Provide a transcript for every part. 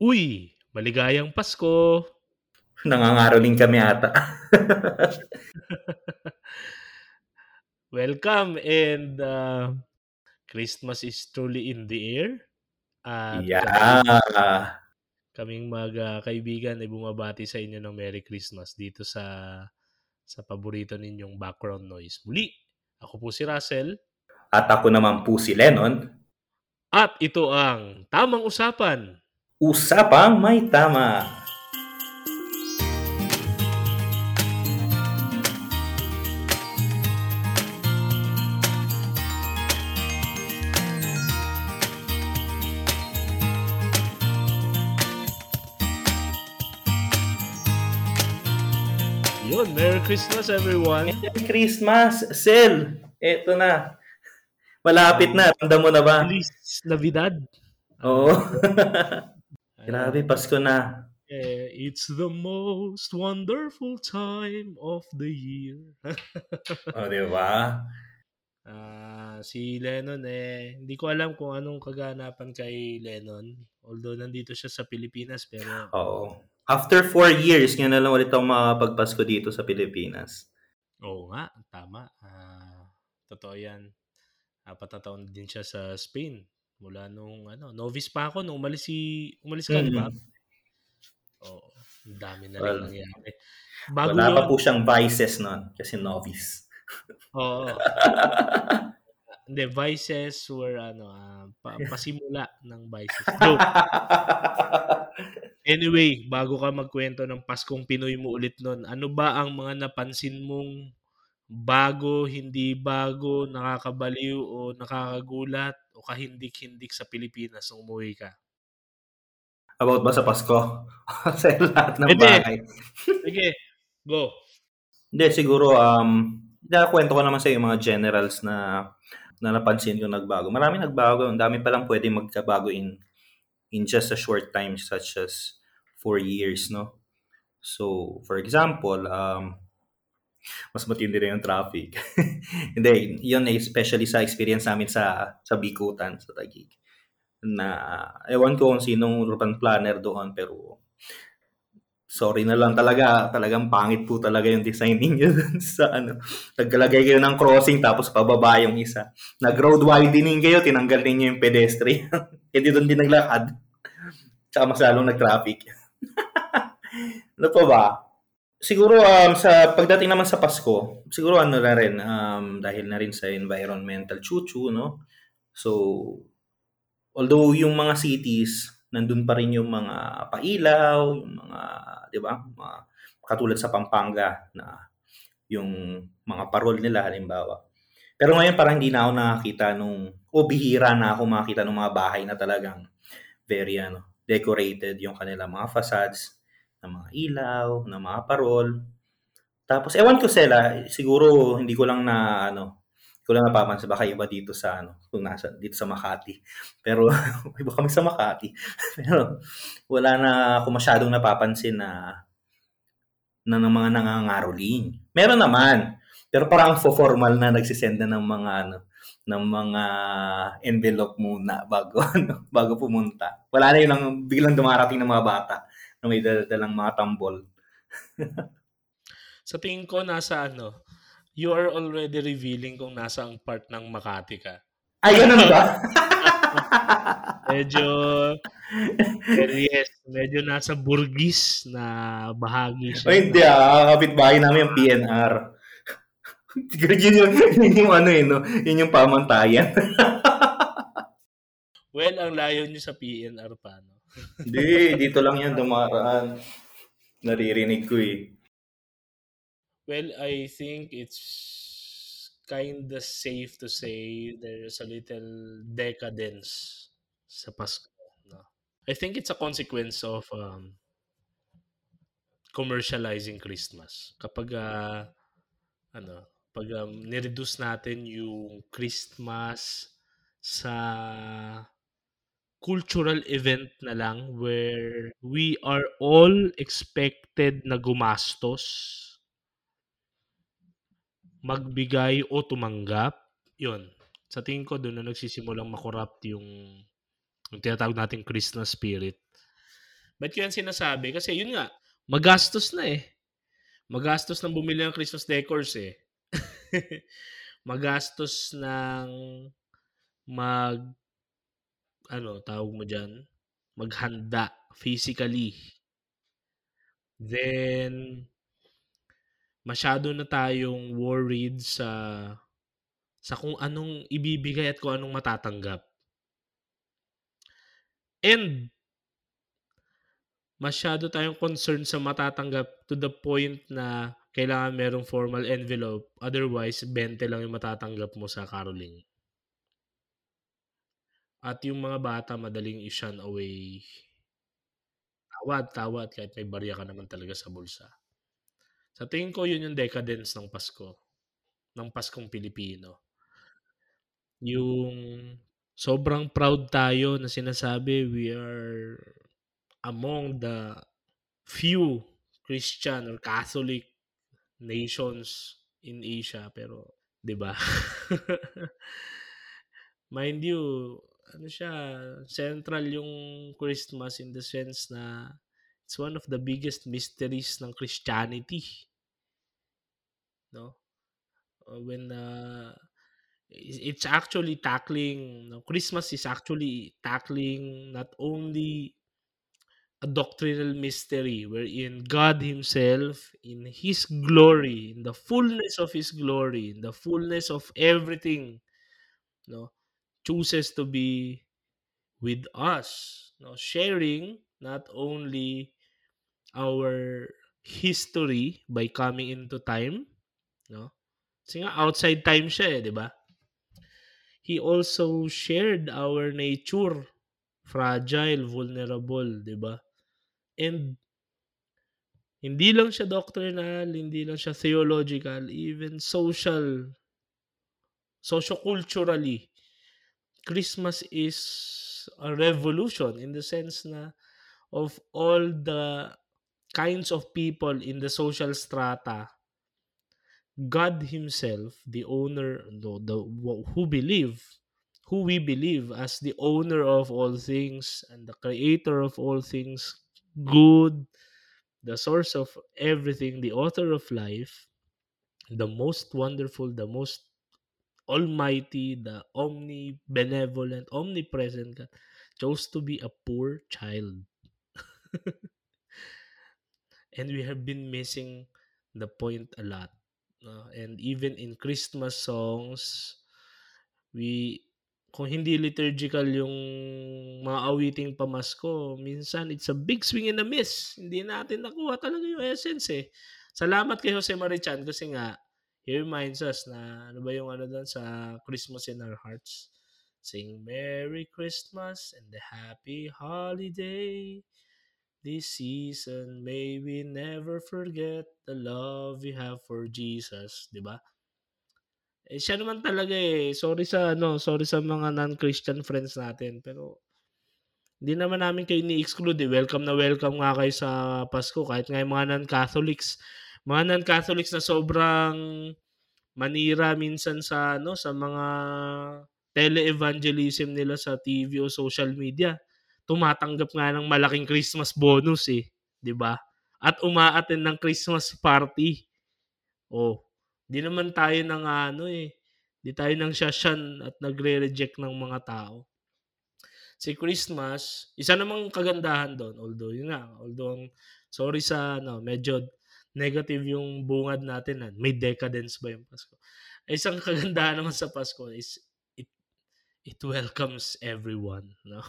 Uy, maligayang Pasko! Nangangaroling kami ata. Welcome and uh, Christmas is truly in the air. At yeah. kaming mga kaibigan ay bumabati sa inyo ng Merry Christmas dito sa sa paborito ninyong background noise. Muli, ako po si Russell. At ako naman po si Lennon. At ito ang Tamang Usapan. Usapang may tama. Yun, Merry Christmas everyone. Merry Christmas, Sel. Eto na. Malapit na. Tanda mo na ba? Feliz Navidad. Oo. Grabe, Pasko na. Eh, it's the most wonderful time of the year. oh, di ba? Uh, si Lennon eh, hindi ko alam kung anong kaganapan kay Lennon. Although nandito siya sa Pilipinas pero... Oo. After four years, ngayon na lang ulit ako makapagpasko dito sa Pilipinas. Oo nga, tama. Uh, totoo yan. Apat na taon din siya sa Spain. Mula nung, ano, novice pa ako nung umalis si, umalis ka, mm-hmm. di ba? Oo. Ang dami na rin well, nangyari. Bago wala yun, pa po siyang vices noon kasi novice. Oo. Hindi, vices were ano, uh, pa, pasimula ng vices. Joke. Anyway, bago ka magkwento ng Paskong Pinoy mo ulit nun, ano ba ang mga napansin mong bago, hindi bago, nakakabaliw o nakakagulat o kahindik-hindik sa Pilipinas nung umuwi ka? About ba sa Pasko? sa lahat ng Hindi. bahay? Sige, go. Hindi, siguro, um, kwento ko naman sa iyo mga generals na na napansin ko nagbago. Marami nagbago. Ang dami pa lang pwede magkabago in in just a short time such as four years, no? So, for example, um, mas matindi na yung traffic. Hindi, yun especially sa experience namin sa sa Bikutan, sa Taguig. Na, ewan ko kung sinong urban planner doon, pero sorry na lang talaga, talagang pangit po talaga yung designing niyo sa ano. Naglalagay kayo ng crossing tapos pababa yung isa. Nag-road widening kayo, tinanggal niyo yung pedestrian. Hindi doon din naglakad. Tsaka mas lalong nag-traffic. ano pa ba? Siguro um, sa pagdating naman sa Pasko, siguro ano na rin, um, dahil na rin sa environmental chuchu, no? So, although yung mga cities, nandun pa rin yung mga pailaw, yung mga, di ba, mga, katulad sa Pampanga na yung mga parol nila halimbawa. Pero ngayon parang hindi na ako nakakita nung, o bihira na ako makita ng mga bahay na talagang very ano, decorated yung kanilang mga facades, ng mga ilaw, ng mga parol. Tapos, ewan ko sila, siguro hindi ko lang na, ano, ko lang napapansin. Baka iba dito sa ano kung nasa dito sa Makati. Pero iba kami sa Makati. Pero wala na ako masyadong napapansin na na ng mga nangangaroling. Meron naman. Pero parang fo formal na nagsisend na ng mga ano ng mga envelope muna bago ano, bago pumunta. Wala na yun lang biglang dumarating ng mga bata na may dalalang mga tambol sa tingin ko nasa ano you are already revealing kung nasa ang part ng Makati ka. Ay, ganun ba? medyo yes, medyo nasa Burgis na bahagi siya. Ay, hindi ah. Kapit-bahay namin yung PNR. yun, yung, yun yung ano eh, no? Yun yung pamantayan. well, ang layo niyo sa PNR pa? Hindi, dito lang yan dumaraan. Naririnig ko eh. Well, I think it's kind of safe to say there's a little decadence sa Pasko. No? I think it's a consequence of um, commercializing Christmas. Kapag uh, ano, pag um, nireduce natin yung Christmas sa cultural event na lang where we are all expected na gumastos magbigay o tumanggap, yun. Sa tingin ko, doon na nagsisimulang makorrupt yung, yung tinatawag nating Christmas spirit. Ba't ko yan sinasabi? Kasi yun nga, magastos na eh. Magastos ng bumili ng Christmas decors eh. magastos ng mag ano, tawag mo dyan, maghanda physically. Then, masyado na tayong worried sa sa kung anong ibibigay at kung anong matatanggap. And masyado tayong concerned sa matatanggap to the point na kailangan merong formal envelope. Otherwise, 20 lang yung matatanggap mo sa caroling. At yung mga bata, madaling i-shun away. Tawad, tawad, kahit may barya ka naman talaga sa bulsa. Sa tingin ko, yun yung decadence ng Pasko. Ng Paskong Pilipino. Yung sobrang proud tayo na sinasabi we are among the few Christian or Catholic nations in Asia pero 'di ba? Mind you, ano siya, central yung Christmas in the sense na it's one of the biggest mysteries ng Christianity. No? When uh, it's actually tackling no, Christmas is actually tackling not only a doctrinal mystery wherein God himself in his glory in the fullness of his glory in the fullness of everything no chooses to be with us no sharing not only our history by coming into time no kasi nga outside time siya eh di ba? He also shared our nature fragile vulnerable di ba? And hindi lang siya doctrinal, hindi lang siya theological, even social, socioculturally, Christmas is a revolution in the sense na of all the kinds of people in the social strata, God Himself, the owner, the, the who believe, who we believe as the owner of all things and the creator of all things, good, the source of everything, the author of life, the most wonderful, the most almighty, the omnibenevolent, omnipresent God, chose to be a poor child. and we have been missing the point a lot. Uh, and even in Christmas songs, we kung hindi liturgical yung mga awiting pamasko, minsan it's a big swing and a miss. Hindi natin nakuha talaga yung essence eh. Salamat kay Jose Marichan kasi nga, he reminds us na ano ba yung ano doon sa Christmas in our hearts. Sing Merry Christmas and the Happy Holiday. This season may we never forget the love we have for Jesus, 'di ba? Eh, siya naman talaga eh. Sorry sa ano, sorry sa mga non-Christian friends natin, pero hindi naman namin kayo ni-exclude eh. Welcome na welcome nga kayo sa Pasko kahit nga mga non-Catholics. Mga non-Catholics na sobrang manira minsan sa ano sa mga tele-evangelism nila sa TV o social media. Tumatanggap nga ng malaking Christmas bonus eh, 'di ba? At umaattend ng Christmas party. Oh, Di naman tayo ng ano eh. Di tayo nang shashan at nagre-reject ng mga tao. Si Christmas, isa namang kagandahan doon, although yun nga, although sorry sa ano, medyo negative yung bungad natin na may decadence ba yung Pasko. Isang kagandahan naman sa Pasko is it it welcomes everyone, no?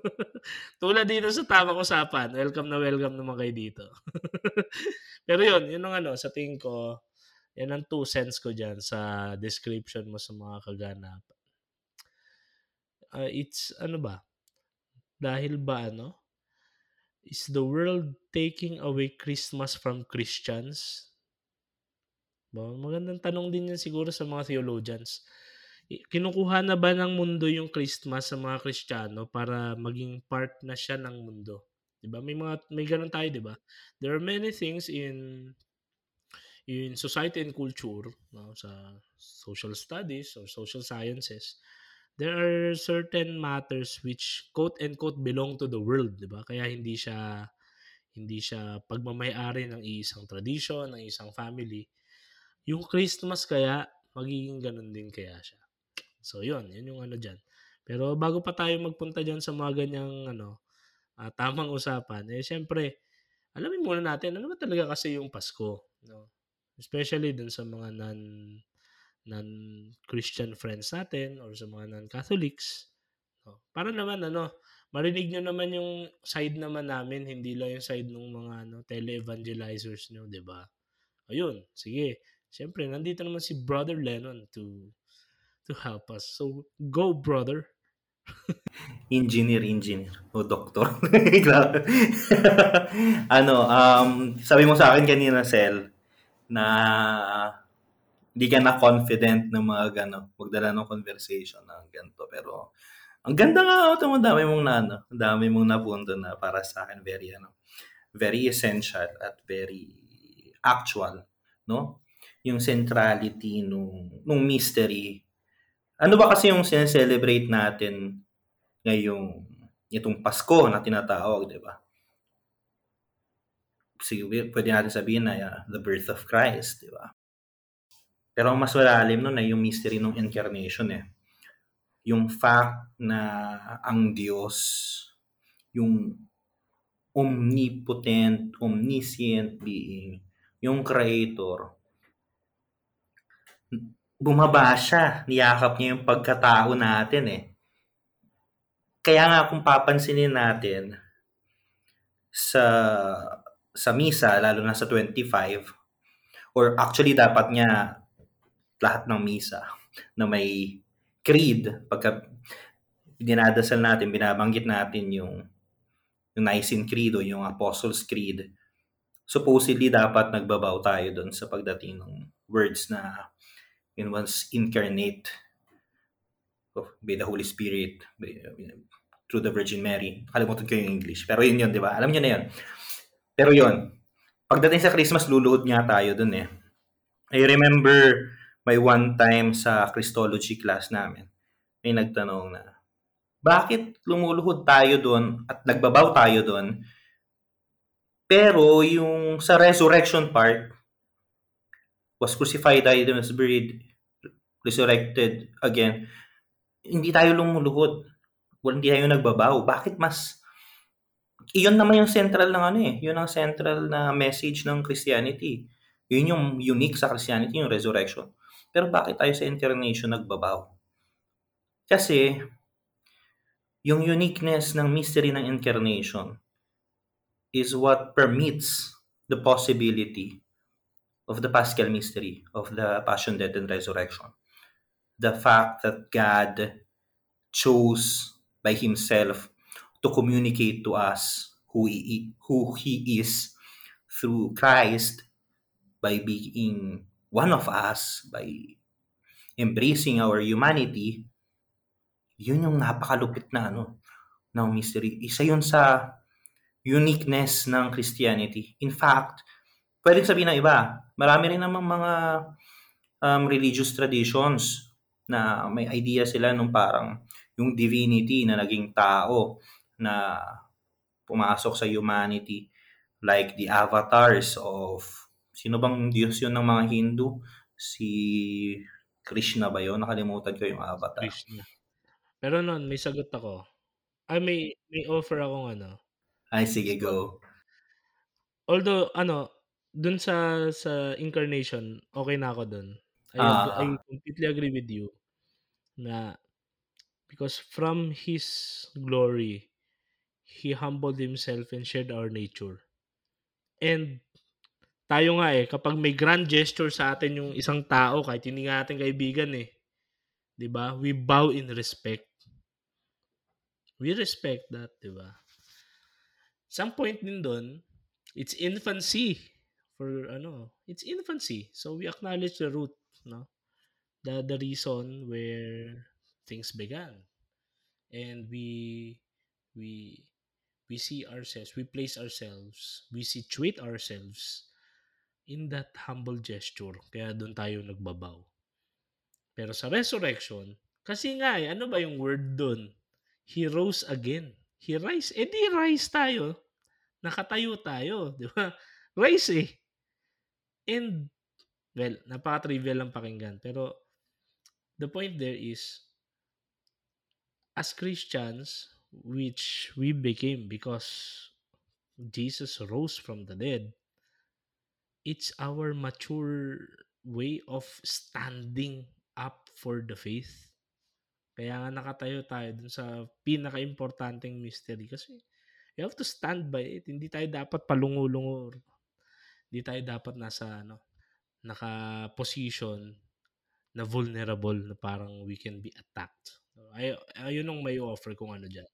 Tulad dito sa tamang usapan, welcome na welcome naman kayo dito. Pero yun, yun ang ano, sa tingin ko, yan ang two cents ko dyan sa description mo sa mga kaganapan. Uh, it's, ano ba? Dahil ba, ano? Is the world taking away Christmas from Christians? Magandang tanong din yan siguro sa mga theologians. Kinukuha na ba ng mundo yung Christmas sa mga Kristiyano para maging part na siya ng mundo? 'Di ba? May mga may ganun tayo, 'di ba? There are many things in in society and culture, no, sa social studies or social sciences, there are certain matters which quote and quote belong to the world, 'di ba? Kaya hindi siya hindi siya pagmamay-ari ng isang tradition, ng isang family. Yung Christmas kaya magiging ganun din kaya siya. So yun, yun yung ano diyan. Pero bago pa tayo magpunta diyan sa mga ganyang ano, uh, tamang usapan, eh syempre, alamin muna natin ano ba talaga kasi yung Pasko, no? Especially dun sa mga non non-Christian friends natin or sa mga non-Catholics. No? Para naman ano, marinig nyo naman yung side naman namin, hindi lang yung side ng mga ano, tele-evangelizers nyo, di ba? Ayun, sige. Siyempre, nandito naman si Brother Lennon to to help us. So, go, brother. engineer, engineer. O, doktor. ano, um, sabi mo sa akin kanina, Sel, na hindi ka na confident ng mga gano, magdala ng conversation ng ganito. Pero, ang ganda nga, ito, ang dami mong na, ano, ang dami mong napunto na para sa akin, very, ano, very essential at very actual, no? Yung centrality nung, nung mystery. Ano ba kasi yung sineselebrate natin ngayong itong Pasko na tinatawag, di ba? Sige, pwede natin sabihin na uh, the birth of Christ, di ba? Pero ang mas malalim nun ay yung mystery ng incarnation eh. Yung fact na ang Diyos, yung omnipotent, omniscient being, yung creator, bumaba siya, niyakap niya yung pagkatao natin eh. Kaya nga kung papansinin natin sa sa misa, lalo na sa 25, or actually dapat niya lahat ng misa na may creed, pagka dinadasal natin, binabanggit natin yung, yung Nicene Creed o yung Apostles' Creed, supposedly dapat nagbabaw tayo doon sa pagdating ng words na in was incarnate by the Holy Spirit, by, through the Virgin Mary. Kalimutan ko yung English. Pero yun yun, di ba? Alam niyo na yun. Pero yun, pagdating sa Christmas, luluhod nga tayo dun eh. I remember may one time sa Christology class namin, may nagtanong na, bakit lumuluhod tayo doon at nagbabaw tayo doon, pero yung sa resurrection part, was crucified, died, was buried, resurrected again, hindi tayo lumuluhod. Well, hindi tayo nagbabaw. Bakit mas iyon naman yung central ng ano eh. Yun ang central na message ng Christianity. Yun yung unique sa Christianity, yung resurrection. Pero bakit tayo sa incarnation nagbabaw? Kasi, yung uniqueness ng mystery ng incarnation is what permits the possibility of the Paschal mystery of the Passion, Death, and Resurrection. The fact that God chose by Himself to communicate to us who He, who he is through Christ by being one of us by embracing our humanity, yun yung napakalupit na ano, ng mystery. Isa yun sa uniqueness ng Christianity. In fact, pwedeng sabihin ng iba, marami rin namang mga um, religious traditions na may idea sila nung parang yung divinity na naging tao na pumasok sa humanity like the avatars of Sino bang Diyos yun ng mga Hindu? Si Krishna ba yun? Nakalimutan ko yung avatar. Krishna. Pero noon, may sagot ako. Ay, may, may offer akong ano. Ay, sige, go. Although, ano, dun sa sa incarnation, okay na ako dun. I, ah. I completely agree with you na because from His glory, He humbled Himself and shared our nature. And tayo nga eh, kapag may grand gesture sa atin yung isang tao, kahit hindi nga ating kaibigan eh, di ba? We bow in respect. We respect that, di ba? Some point din doon, it's infancy for ano, it's infancy. So we acknowledge the root, no? The the reason where things began. And we we we see ourselves, we place ourselves, we situate ourselves in that humble gesture. Kaya doon tayo nagbabaw. Pero sa resurrection, Kasi nga eh, ano ba yung word doon? He rose again. He rise. Eh di rise tayo. Nakatayo tayo. Di ba? Rise eh. And, well, napaka-trivial lang pakinggan. Pero, the point there is, as Christians, which we became because Jesus rose from the dead, it's our mature way of standing up for the faith. Kaya nga nakatayo tayo dun sa pinaka-importanting mystery kasi you have to stand by it. Hindi tayo dapat palungo-lungo. Hindi tayo dapat nasa ano, naka-position na vulnerable na parang we can be attacked. Ay, ayun ang may offer kung ano dyan.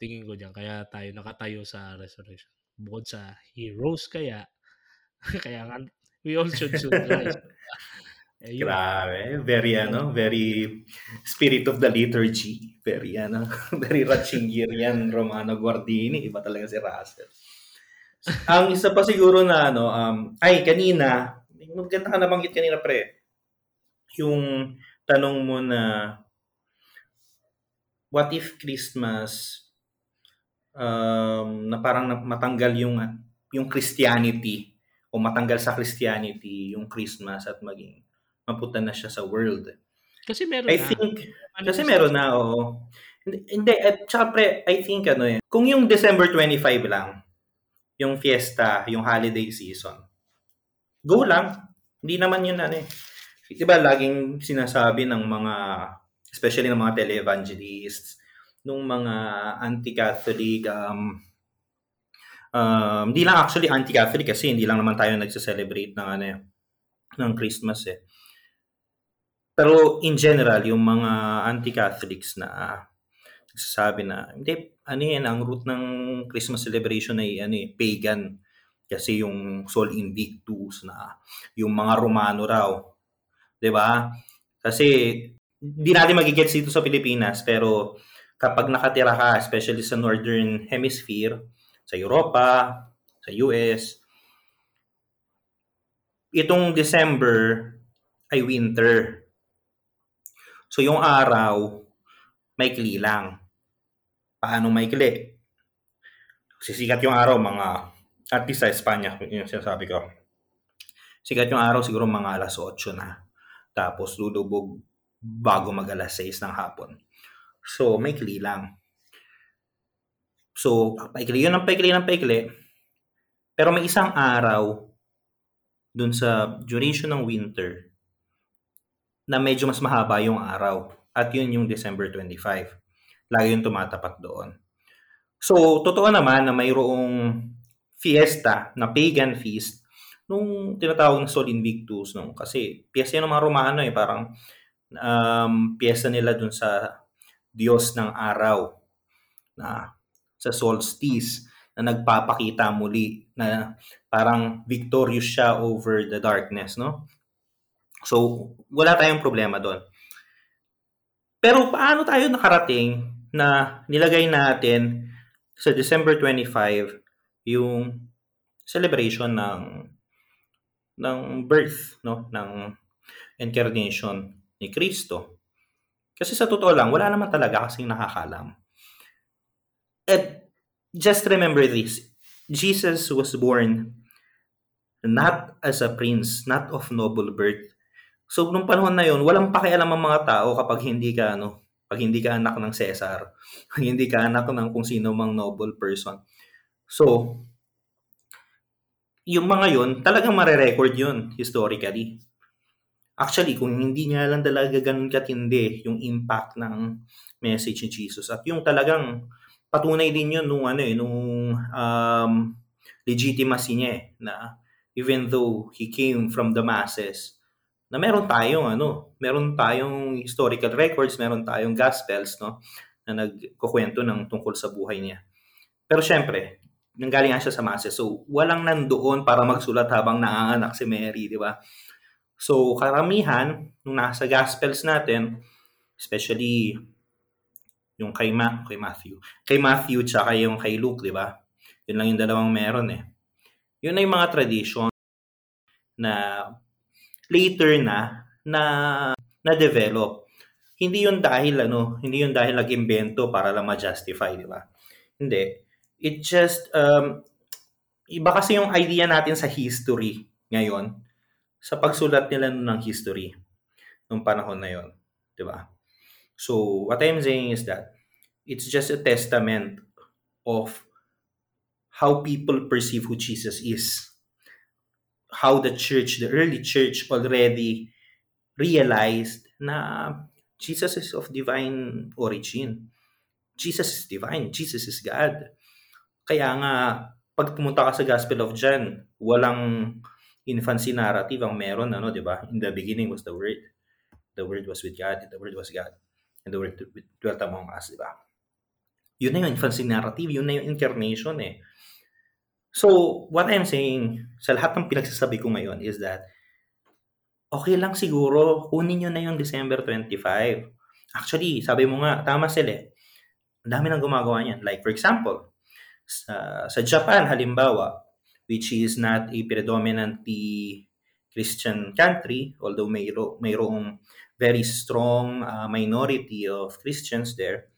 Tingin ko dyan. Kaya tayo nakatayo sa resurrection. Bukod sa heroes kaya, kaya nga, we all should, should rise. Eh, Grabe, very ano, very spirit of the liturgy. Very ano, very Ratchingerian Romano Guardini, iba talaga si Russell. Ang isa pa siguro na ano, um, ay kanina, maganda ka nabanggit kanina pre. Yung tanong mo na what if Christmas um, na parang matanggal yung yung Christianity o matanggal sa Christianity yung Christmas at maging mapunta na siya sa world. Kasi meron I na. think, ano kasi meron na, oo. Hindi, at saka pre, I think ano eh, kung yung December 25 lang, yung fiesta, yung holiday season, go lang. Hindi naman yun ano eh. Diba laging sinasabi ng mga, especially ng mga televangelists, nung mga anti-Catholic, um, um, hindi lang actually anti-Catholic kasi hindi lang naman tayo nagse-celebrate ng ano eh, ng Christmas eh. Pero in general, yung mga anti-Catholics na nagsasabi na, hindi, ano yan, ang root ng Christmas celebration ay ano, eh, pagan. Kasi yung Sol Invictus na yung mga Romano raw. 'Di ba? Kasi di natin magigets dito sa Pilipinas pero kapag nakatira ka especially sa northern hemisphere, sa Europa, sa US, itong December ay winter. So yung araw, maikli lang. Paano maikli? Sisikat yung araw, mga, at least sa Espanya, yung sinasabi ko. Sikat yung araw siguro mga alas 8 na. Tapos lulubog bago mag alas 6 ng hapon. So, maikli lang. So, paikli yun ang paikli ng paikli. Pero may isang araw dun sa duration ng winter na medyo mas mahaba yung araw. At yun yung December 25. Lagi yung tumatapat doon. So, totoo naman na mayroong fiesta na pagan feast nung tinatawag na Sol Invictus. No? Kasi piyesta ng mga Romano eh, parang um, piyesta nila dun sa Diyos ng araw na sa solstice na nagpapakita muli na parang victorious siya over the darkness, no? So, wala tayong problema doon. Pero paano tayo nakarating na nilagay natin sa December 25 yung celebration ng ng birth no ng incarnation ni Kristo. Kasi sa totoo lang, wala naman talaga kasing nakakalam. At just remember this, Jesus was born not as a prince, not of noble birth, So, nung panahon na yon walang pakialam ang mga tao kapag hindi ka, ano, pag hindi ka anak ng Caesar, pag hindi ka anak ng kung sino mang noble person. So, yung mga yon talagang mare-record yun historically. Actually, kung hindi nga lang talaga ganun katindi yung impact ng message ni Jesus at yung talagang patunay din yun nung ano eh, nung um, legitimacy niya eh, na even though he came from the masses, na meron tayong ano, meron tayong historical records, meron tayong gospels no na nagkukwento ng tungkol sa buhay niya. Pero syempre, nanggaling nga siya sa masses. So, walang nandoon para magsulat habang naanganak si Mary, di ba? So, karamihan, nung nasa Gospels natin, especially yung kay, Ma- kay Matthew, kay Matthew tsaka yung kay Luke, di ba? Yun lang yung dalawang meron eh. Yun ay mga tradition na later na na na-develop. hindi yun dahil ano, hindi yun dahil nag-imbento para lang ma-justify, di ba? Hindi. It just, um, iba kasi yung idea natin sa history ngayon sa pagsulat nila ng history nung panahon na yon, di ba? So, what I'm saying is that it's just a testament of how people perceive who Jesus is. How the church, the early church already realized na Jesus is of divine origin. Jesus is divine. Jesus is God. Kaya nga, pag pumunta ka sa Gospel of John, walang infancy narrative ang meron, ano, di ba? In the beginning was the Word. The Word was with God. The Word was God. Word dwelt among us, di ba? Yun na yung infancy narrative. Yun na yung incarnation eh. So, what I'm saying, sa lahat ng pinagsasabi ko ngayon is that okay lang siguro, kunin nyo na yung December 25. Actually, sabi mo nga, tama sila eh. Ang dami nang gumagawa niyan. Like for example, sa, sa Japan halimbawa, which is not a predominantly Christian country, although mayro, mayroong very strong uh, minority of Christians there.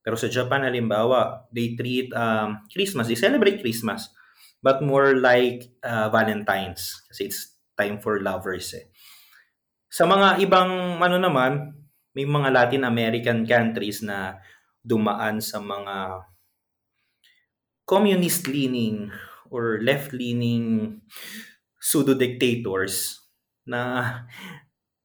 Pero sa Japan halimbawa, they treat um, Christmas, they celebrate Christmas, but more like uh, Valentine's kasi it's time for lovers eh. Sa mga ibang ano naman, may mga Latin American countries na dumaan sa mga communist-leaning or left-leaning pseudo-dictators na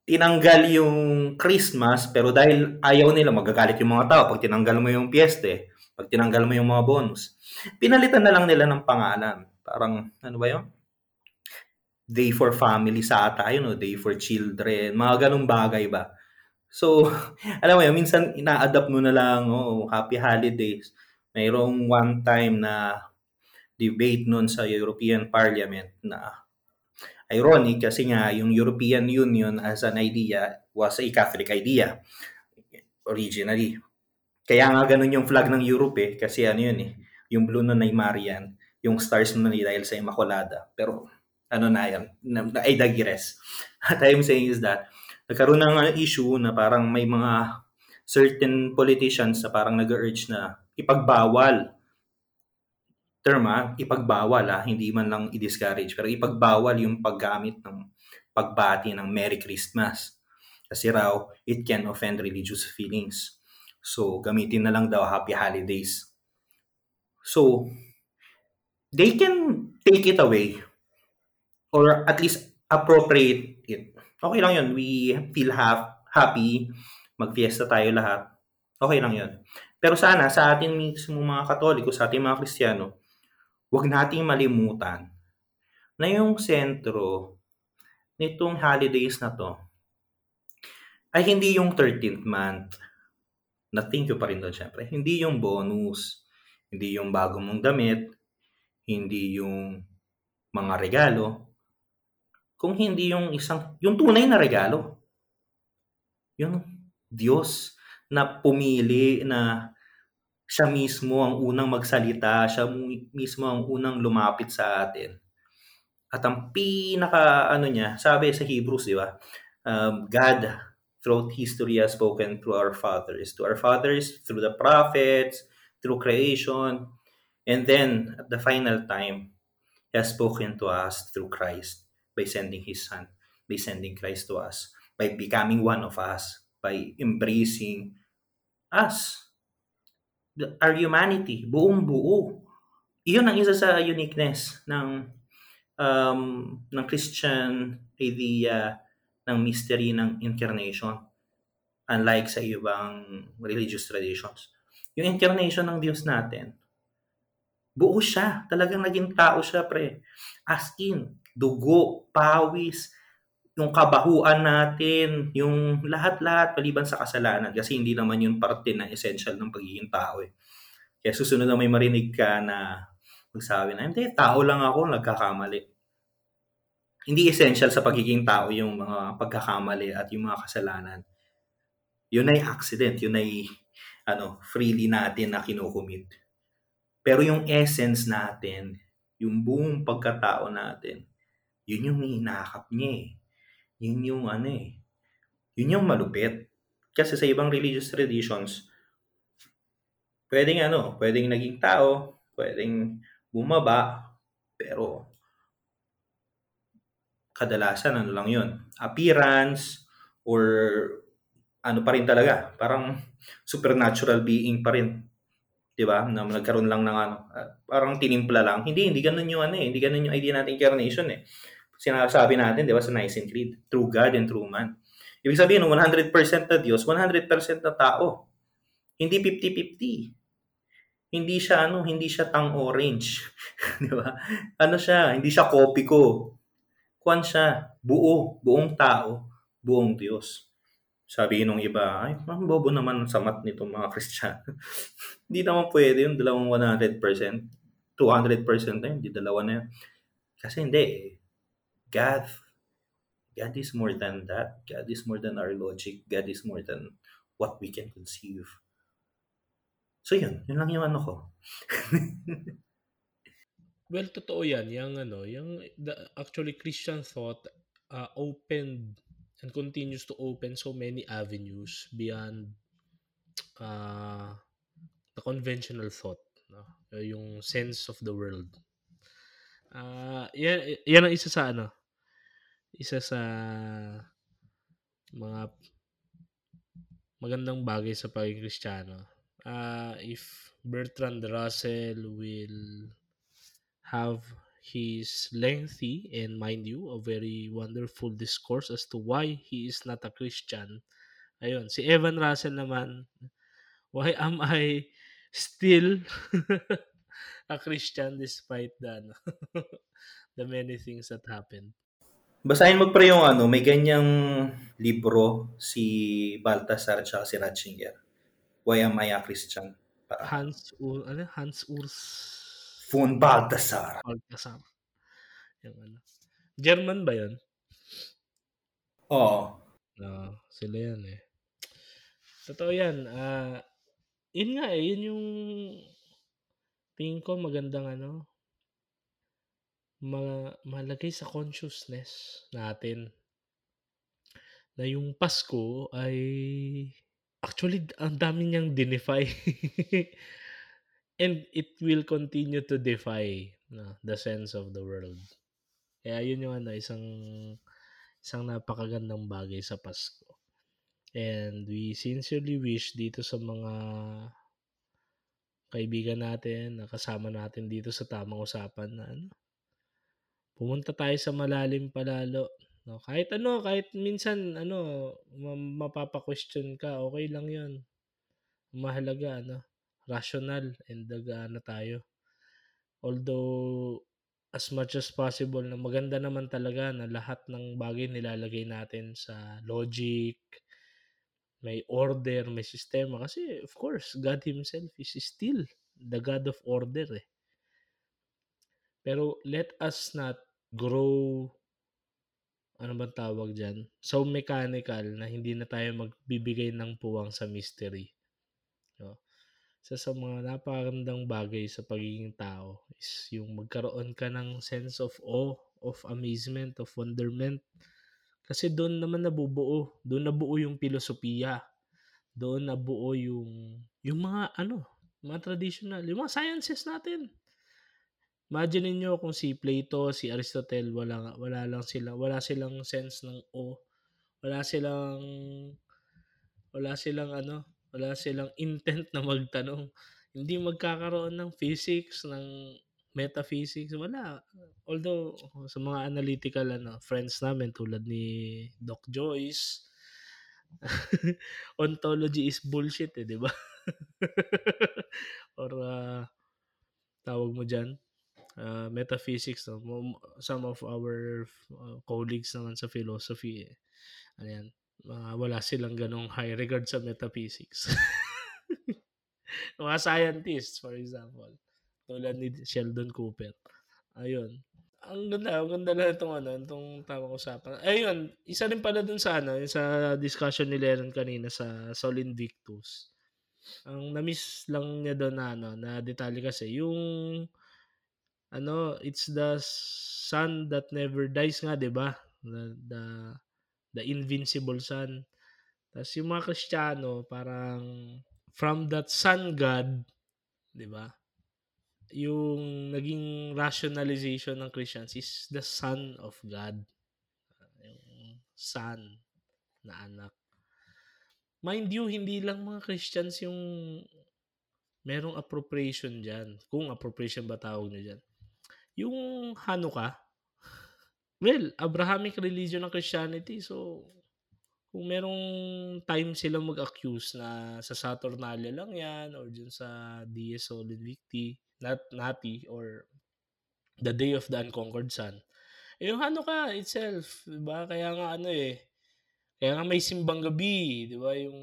tinanggal yung Christmas pero dahil ayaw nila magagalit yung mga tao pag tinanggal mo yung piyeste, pag tinanggal mo yung mga bonus. Pinalitan na lang nila ng pangalan. Parang ano ba yun? day for family sa ata yun, no? day for children, mga ganong bagay ba. So, alam mo yun, minsan ina-adapt mo na lang, oh, happy holidays. Mayroong one time na debate noon sa European Parliament na ironic kasi nga yung European Union as an idea was a Catholic idea originally. Kaya nga ganun yung flag ng Europe eh, kasi ano yun eh, yung blue nun ay Marian, yung stars nun ay dahil sa Immaculada. Pero ano na yan, ay dagires. What I'm saying is that, nagkaroon ng issue na parang may mga certain politicians na parang nag-urge na ipagbawal term ha, ipagbawal ha, hindi man lang i-discourage, pero ipagbawal yung paggamit ng pagbati ng Merry Christmas. Kasi raw, it can offend religious feelings. So, gamitin na lang daw Happy Holidays. So, they can take it away or at least appropriate it. Okay lang yun. We feel half happy. Magfiesta tayo lahat. Okay lang yun. Pero sana sa atin mismo mga katoliko, sa ating mga kristyano, huwag nating malimutan na yung sentro nitong holidays na to ay hindi yung 13th month na thank you pa rin doon syempre. Hindi yung bonus, hindi yung bago mong damit, hindi yung mga regalo, kung hindi yung isang, yung tunay na regalo. Yung Diyos na pumili na siya mismo ang unang magsalita, siya mismo ang unang lumapit sa atin. At ang pinaka ano niya, sabi sa Hebrews, di ba? Um, God throughout history has spoken through our fathers, to our fathers through the prophets, through creation, and then at the final time, He has spoken to us through Christ by sending His Son, by sending Christ to us, by becoming one of us, by embracing us, our humanity, buong buo. Iyon ang isa sa uniqueness ng um, ng Christian idea ng mystery ng incarnation unlike sa ibang religious traditions. Yung incarnation ng Diyos natin, buo siya. Talagang naging tao siya, pre. As in, dugo, pawis, yung kabahuan natin, yung lahat-lahat paliban sa kasalanan kasi hindi naman yun parte ng essential ng pagiging tao eh. Kaya susunod na may marinig ka na magsabi na, hindi, tao lang ako, nagkakamali. Hindi essential sa pagiging tao yung mga pagkakamali at yung mga kasalanan. Yun ay accident, yun ay ano, freely natin na kinukumit. Pero yung essence natin, yung buong pagkatao natin, yun yung hinahakap niya eh. Yun yung ano eh. Yun yung malupit. Kasi sa ibang religious traditions, pwedeng ano, pwedeng naging tao, pwedeng bumaba, pero kadalasan ano lang yun, appearance, or ano pa rin talaga, parang supernatural being pa rin. 'Di ba? Na nagkaroon lang ng ano, parang tinimpla lang. Hindi, hindi ganoon yung ano eh, hindi ganoon yung idea natin incarnation eh. Sinasabi natin, 'di ba, sa Nicene Creed, true God and true man. Ibig sabihin, 100% na Diyos, 100% na tao. Hindi 50-50. Hindi siya ano, hindi siya tang orange. 'Di ba? Ano siya, hindi siya copy ko. Kuan siya, buo, buong tao, buong Diyos. Sabi nung iba, ay, ang bobo naman sa mat nito mga Kristiyano. hindi naman pwede yung dalawang 100%. 200% na yun, hindi dalawa na yun. Kasi hindi eh. God God is more than that. God is more than our logic. God is more than what we can conceive. So yun, yun lang yung ano ko. well, totoo yan. Yung ano, yung the, actually Christian thought uh, opened and continues to open so many avenues beyond uh, the conventional thought. No? Yung sense of the world. Uh, yan, yan ang isa sa ano, isa sa mga magandang bagay sa pagiging Kristiyano. Uh, if Bertrand Russell will have his lengthy and mind you a very wonderful discourse as to why he is not a Christian. Ayun, si Evan Russell naman, why am I still a Christian despite the the many things that happened? Basahin mo pre yung ano, may ganyang libro si Baltasar at si Ratzinger. Why am I a Christian? Para... Hans Ur, ano? Hans Urs von Baltasar. Baltasar. Yung ano. German ba 'yon? Oo. No, sila yan eh. Totoo yan. Uh, yun nga eh, yun yung tingin ko magandang ano, ma malagay sa consciousness natin na yung Pasko ay actually ang dami niyang dinefy and it will continue to defy no, the sense of the world. Kaya yun yung ano, isang isang napakagandang bagay sa Pasko. And we sincerely wish dito sa mga kaibigan natin, na kasama natin dito sa tamang usapan na ano, pumunta tayo sa malalim palalo. No, kahit ano, kahit minsan ano, mapapa-question ka, okay lang 'yon. Mahalaga ano, rational and na tayo. Although as much as possible na maganda naman talaga na lahat ng bagay nilalagay natin sa logic, may order, may sistema kasi of course God himself is still the God of order eh. Pero let us not grow ano bang tawag dyan? So mechanical na hindi na tayo magbibigay ng puwang sa mystery. No? Isa sa mga napakagandang bagay sa pagiging tao is yung magkaroon ka ng sense of awe, of amazement, of wonderment. Kasi doon naman nabubuo, doon nabuo yung filosofiya. Doon nabuo yung yung mga ano, mga traditional, yung mga sciences natin. Imagine niyo kung si Plato, si Aristotle, wala wala lang sila, wala silang sense ng o. Wala silang wala silang ano, wala silang intent na magtanong. Hindi magkakaroon ng physics, ng metaphysics, wala. Although sa mga analytical ano, friends namin tulad ni Doc Joyce, ontology is bullshit eh, di ba? Or uh, tawag mo dyan, uh, metaphysics. No? Some of our uh, colleagues naman sa philosophy, eh, ano yan, uh, wala silang ganong high regard sa metaphysics. mga scientists, for example. Tulad ni Sheldon Cooper. Ayun. Ang ganda, ang ganda na itong ano, itong tamang usapan. Ayun, isa rin pala dun sa ano, sa discussion ni Lennon kanina sa Sol Invictus ang na-miss lang niya doon na ano, na detalye kasi yung ano, it's the sun that never dies nga, 'di ba? The, the the invincible sun Tapos yung mga Kristiyano, parang from that sun god, di ba? Yung naging rationalization ng Christians is the son of God. Yung son na anak. Mind you, hindi lang mga Christians yung merong appropriation dyan. Kung appropriation ba tawag nyo dyan. Yung Hanukkah, well, Abrahamic religion ng Christianity. So, kung merong time sila mag-accuse na sa Saturnalia lang yan or dun sa Dies Solemnity, not Nati, or the Day of the Unconquered Sun. Eh, yung Hanukkah itself, di ba? Kaya nga ano eh, kaya nga may simbang gabi, di ba? Yung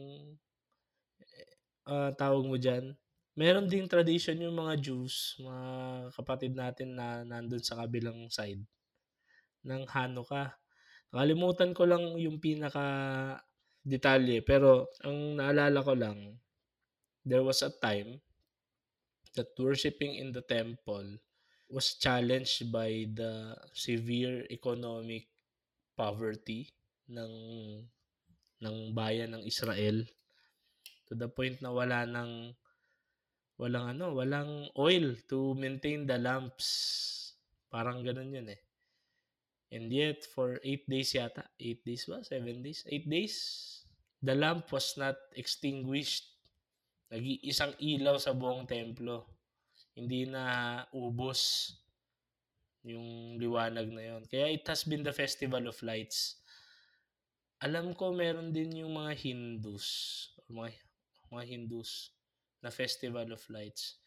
uh, tawag mo dyan. Meron ding tradition yung mga Jews, mga kapatid natin na nandun sa kabilang side ng Hanukkah Nakalimutan ko lang yung pinaka detalye pero ang naalala ko lang there was a time that worshiping in the temple was challenged by the severe economic poverty ng ng bayan ng Israel to the point na wala nang walang ano, walang oil to maintain the lamps. Parang ganun yun eh. And yet, for 8 days yata, 8 days ba? 7 days? 8 days, the lamp was not extinguished. Nag-iisang ilaw sa buong templo. Hindi na ubos yung liwanag na yon. Kaya it has been the Festival of Lights. Alam ko meron din yung mga Hindus, mga, mga Hindus na Festival of Lights.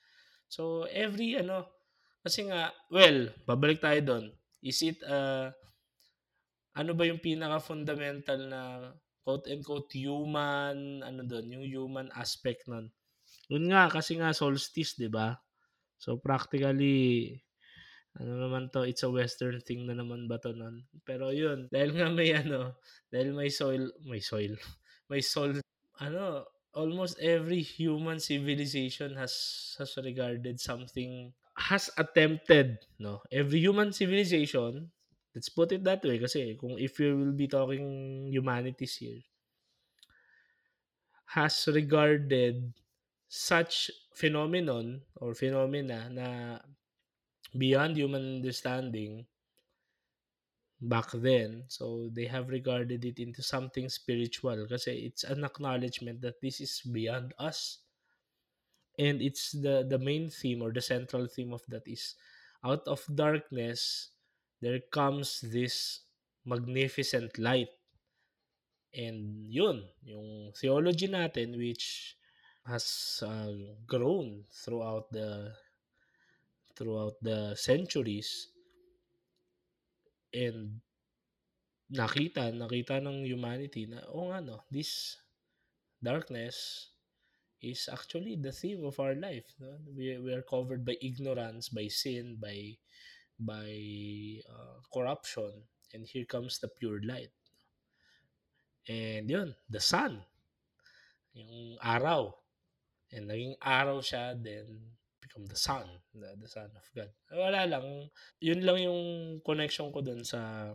So, every ano, kasi nga, well, babalik tayo doon Is it uh, ano ba yung pinaka-fundamental na quote-unquote human, ano doon, yung human aspect nun? Yun nga, kasi nga solstice, di ba? So, practically, ano naman to, it's a western thing na naman ba to nun? Pero yun, dahil nga may ano, dahil may soil, may soil, may soul, ano, almost every human civilization has has regarded something has attempted, no? Every human civilization, let's put it that way kasi kung if you will be talking humanities here, has regarded such phenomenon or phenomena na beyond human understanding back then. So they have regarded it into something spiritual kasi it's an acknowledgement that this is beyond us and it's the the main theme or the central theme of that is out of darkness there comes this magnificent light and yun yung theology natin which has uh, grown throughout the throughout the centuries and nakita nakita ng humanity na oh nga no this darkness is actually the theme of our life. No? We, we are covered by ignorance, by sin, by by uh, corruption, and here comes the pure light. And yun, the sun, yung araw. And naging araw siya, then become the sun, the, the son of God. Wala lang, yun lang yung connection ko dun sa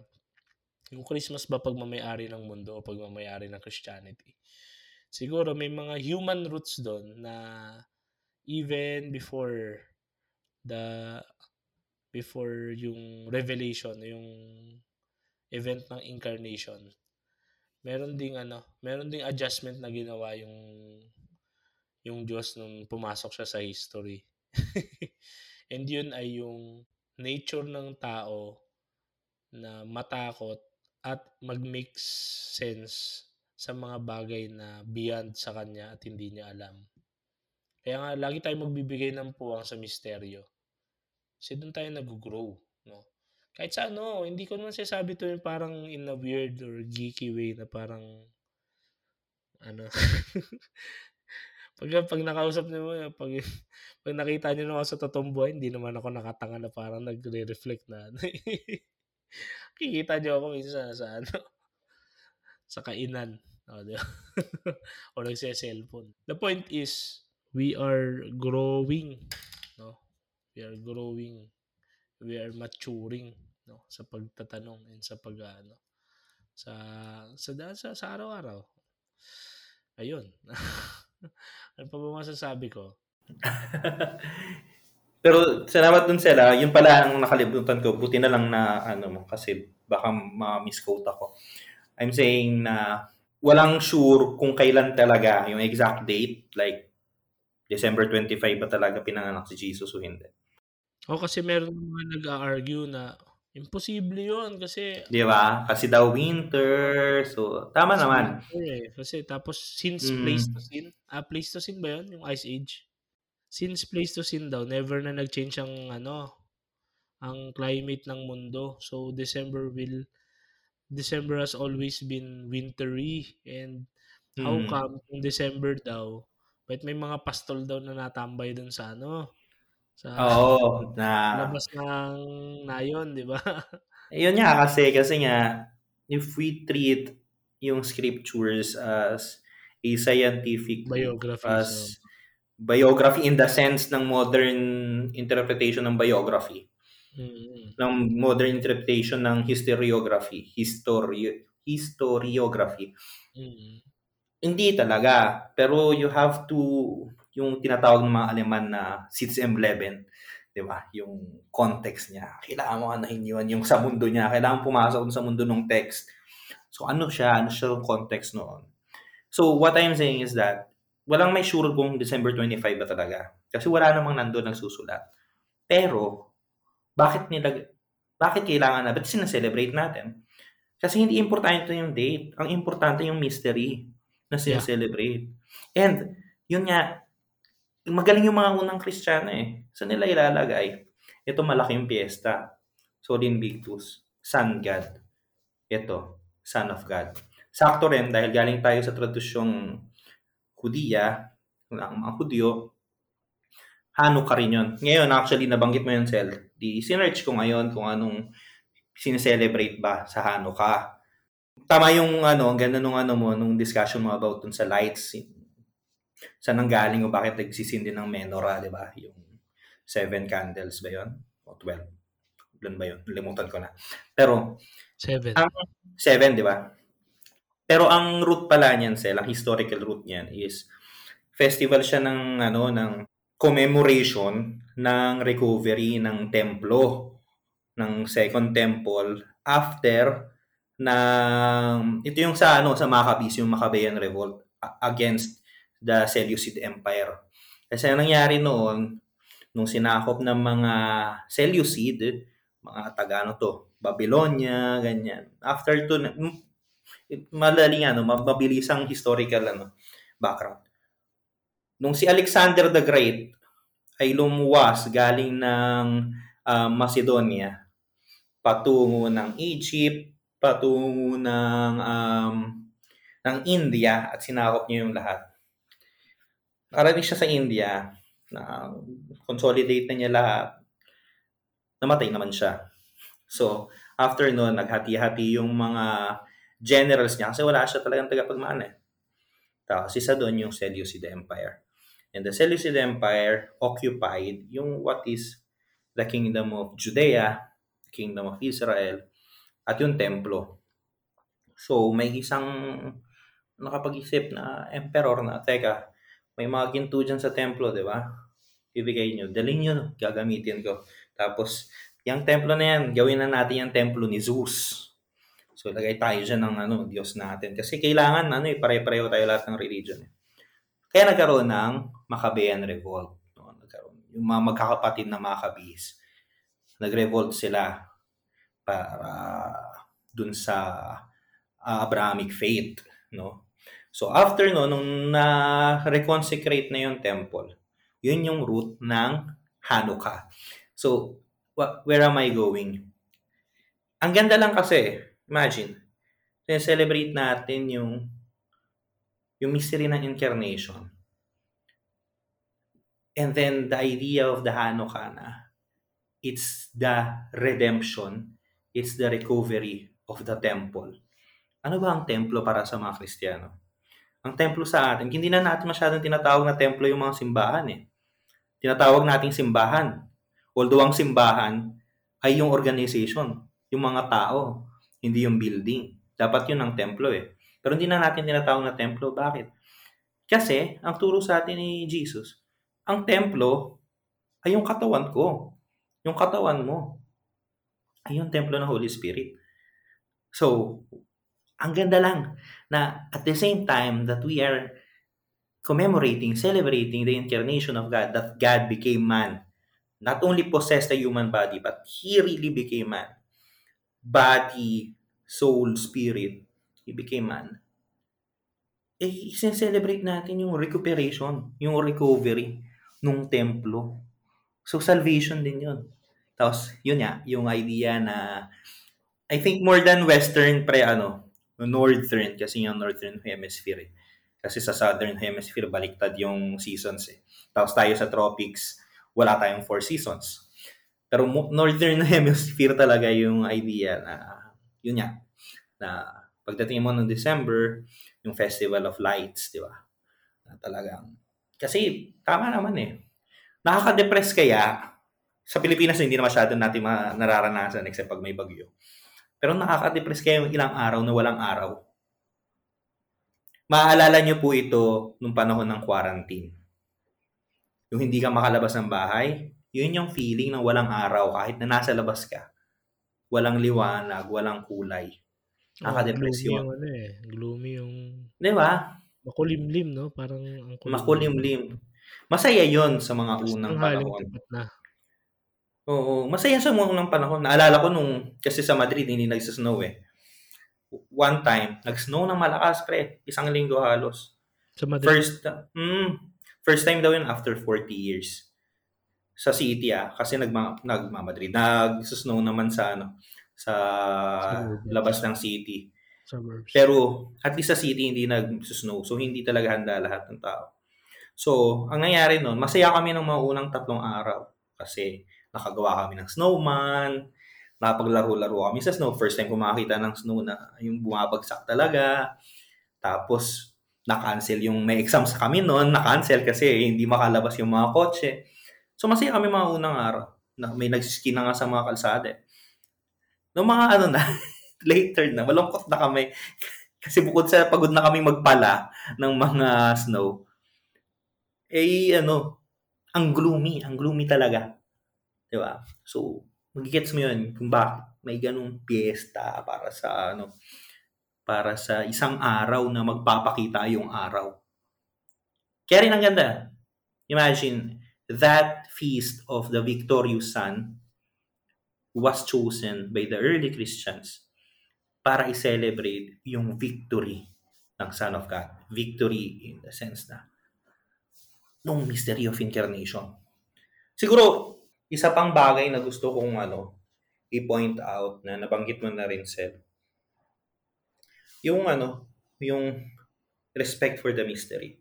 yung Christmas ba pagmamayari ng mundo o pagmamayari ng Christianity siguro may mga human roots doon na even before the before yung revelation, yung event ng incarnation. Meron ding ano, meron ding adjustment na ginawa yung yung Diyos nung pumasok siya sa history. And yun ay yung nature ng tao na matakot at mag-make sense sa mga bagay na beyond sa kanya at hindi niya alam. Kaya nga, lagi tayo magbibigay ng puwang sa misteryo. Kasi doon tayo nag-grow. No? Kahit sa ano, hindi ko naman sinasabi to yung parang in a weird or geeky way na parang ano pag pag nakausap niyo mo pag pag nakita niyo na ako sa totoong buhay hindi naman ako nakatanga na parang nagre-reflect na kikita niyo ako minsan sa ano sa kainan. Oh, o nagse-cellphone. The point is, we are growing. No? We are growing. We are maturing no sa pagtatanong and sa pag ano sa sa sa, sa araw-araw ayun. Ano pa ba masasabi ko? Pero salamat dun sila. Yun pala ang nakalimutan ko. Buti na lang na ano mo kasi baka ma-misquote ako. I'm saying na walang sure kung kailan talaga yung exact date. Like December 25 ba talaga pinanganak si Jesus o hindi. O oh, kasi meron mga nag-argue na imposible yun kasi... Di ba? Kasi daw winter. So, tama kasi naman. Winter, eh. Kasi tapos since mm. Pleistocene, ah, Pleistocene ba yun? Yung Ice Age? since Pleistocene daw, never na nag-change ang ano, ang climate ng mundo. So December will December has always been wintry and mm. how come in December daw but may mga pastol daw na natambay doon sa ano sa Oo, na labas ng nayon, di ba? Yun nga kasi kasi nga if we treat yung scriptures as a scientific biography as biography in the sense ng modern interpretation ng biography. Mm-hmm. Ng modern interpretation ng historiography, history historiography. Mm-hmm. Hindi talaga, pero you have to yung tinatawag ng mga Aleman na Sitz im Leben, 'di ba? Yung context niya. Kailangan mo anahin yun yung sa mundo niya. Kailangan pumasok sa mundo ng text. So ano siya? Ano siya yung context noon? So what I'm saying is that walang may sure kung December 25 ba talaga. Kasi wala namang nandoon nagsusulat. Pero, bakit nila, bakit kailangan na, ba't sinaselebrate natin? Kasi hindi importante yung date. Ang importante yung mystery na sinaselebrate. Yeah. And, yun nga, magaling yung mga unang Kristiyano eh. Sa nila ilalagay, ito malaking piyesta. Sol Invictus, Sun God. Ito, Son of God. Sakto rin dahil galing tayo sa tradusyong Hudiya, ang mga Hudyo, Hanukkah rin yun. Ngayon, actually, nabanggit mo yun, Sel. Di, sinerch ko ngayon kung anong sineselebrate ba sa Hanukkah. Tama yung ano, ganda nung ano mo, nung discussion mo about dun sa lights. Sa nanggaling o bakit nagsisindi ng menorah, di ba? Yung seven candles ba yun? O twelve. Ilan ba yun? Limutan ko na. Pero, seven. Ang, seven, di ba? Pero ang root pala niyan, Sel, ang historical root niyan is festival siya ng ano ng commemoration ng recovery ng templo ng second temple after na ito yung sa ano sa Maccabees yung Maccabean revolt against the Seleucid Empire. Kasi ang nangyari noon nung sinakop ng mga Seleucid, mga taga ano to, Babylonia, ganyan. After to madaling ano, mabilisang historical ano, background. Nung si Alexander the Great ay lumuwas galing ng uh, Macedonia patungo ng Egypt, patungo ng um, ng India at sinakop niya yung lahat. Nakarating siya sa India, na consolidate na niya lahat, namatay naman siya. So, after noon, naghati-hati yung mga generals niya kasi wala siya talagang tagapagmana eh. Tapos isa doon yung Seleucid Empire. And the Seleucid Empire occupied yung what is the kingdom of Judea, kingdom of Israel, at yung templo. So may isang nakapag-isip na emperor na, teka, may mga ginto dyan sa templo, di ba? Ibigay nyo, dalhin nyo, gagamitin ko. Tapos, yung templo na yan, gawin na natin yung templo ni Zeus. So lagay tayo diyan ng ano, Diyos natin. Kasi kailangan ano eh, pare-pareho tayo lahat ng religion. Eh. Kaya nagkaroon ng Maccabean Revolt. No? Nagkaroon, yung mga magkakapatid na Maccabees. Nag-revolt sila para dun sa uh, Abrahamic faith. No? So after no, nung na-reconsecrate na yung temple, yun yung root ng Hanukkah. So, wh- where am I going? Ang ganda lang kasi, Imagine, celebrate natin yung yung mystery ng incarnation. And then the idea of the Hanukkah na it's the redemption, it's the recovery of the temple. Ano ba ang templo para sa mga Kristiyano? Ang templo sa atin, hindi na natin masyadong tinatawag na templo yung mga simbahan eh. Tinatawag nating simbahan. Although ang simbahan ay yung organization, yung mga tao, hindi yung building. Dapat yun ang templo eh. Pero hindi na natin tinatawag na templo. Bakit? Kasi, ang turo sa atin ni Jesus, ang templo ay yung katawan ko. Yung katawan mo. Ay yung templo ng Holy Spirit. So, ang ganda lang na at the same time that we are commemorating, celebrating the incarnation of God, that God became man, not only possessed a human body, but He really became man. Body, soul, spirit, He became man. Eh, celebrate natin yung recuperation, yung recovery nung templo. So, salvation din yun. Tapos, yun ya, yung idea na I think more than Western pre ano, Northern kasi yung Northern Hemisphere eh. Kasi sa Southern Hemisphere baliktad yung seasons eh. Tapos tayo sa tropics, wala tayong four seasons. Pero Northern Hemisphere talaga yung idea na yun nga na pagdating mo ng December, yung Festival of Lights, di ba? Na talagang kasi tama naman eh. Nakaka-depress kaya sa Pilipinas hindi na masyado natin nararanasan except pag may bagyo. Pero nakaka-depress kayo yung ilang araw na walang araw. Maaalala niyo po ito nung panahon ng quarantine. Yung hindi ka makalabas ng bahay, yun yung feeling ng walang araw kahit na nasa labas ka. Walang liwanag, walang kulay. Nakaka-depress oh. Yung ano eh. Gloomy yung... Di ba? Makulimlim, no? Parang ang kulimlim. Makulimlim. Masaya yon sa mga unang panahon. Na. Oo, masaya sa mga unang panahon. Naalala ko nung, kasi sa Madrid, hindi nagsasnow eh. One time, nag-snow ng malakas, pre. Isang linggo halos. Sa Madrid? First, mm, first time daw yun after 40 years. Sa city ah, kasi nagma, nagma-Madrid. Nag-snow naman sa ano, sa labas ng city. Suburbs. Pero at least sa city hindi nag-snow. So hindi talaga handa lahat ng tao. So, ang nangyari noon, masaya kami ng mga unang tatlong araw kasi nakagawa kami ng snowman, napaglaro-laro kami sa snow. First time ko makakita ng snow na yung bumabagsak talaga. Tapos, na-cancel yung may exams kami noon, na-cancel kasi hindi makalabas yung mga kotse. So, masaya kami mga unang araw. Na may nagsiski na nga sa mga kalsada. Noong mga ano na, later na, malungkot na kami. kasi bukod sa pagod na kami magpala ng mga snow, eh ano, ang gloomy, ang gloomy talaga. 'Di ba? So, magigets mo 'yun kung bakit may ganung piyesta para sa ano para sa isang araw na magpapakita yung araw. Kaya rin ang ganda. Imagine, that feast of the victorious sun was chosen by the early Christians para i-celebrate yung victory ng Son of God. Victory in the sense na nung mystery of incarnation. Siguro, isa pang bagay na gusto kong ano, i-point out na nabanggit mo na rin, Sel. Yung ano, yung respect for the mystery.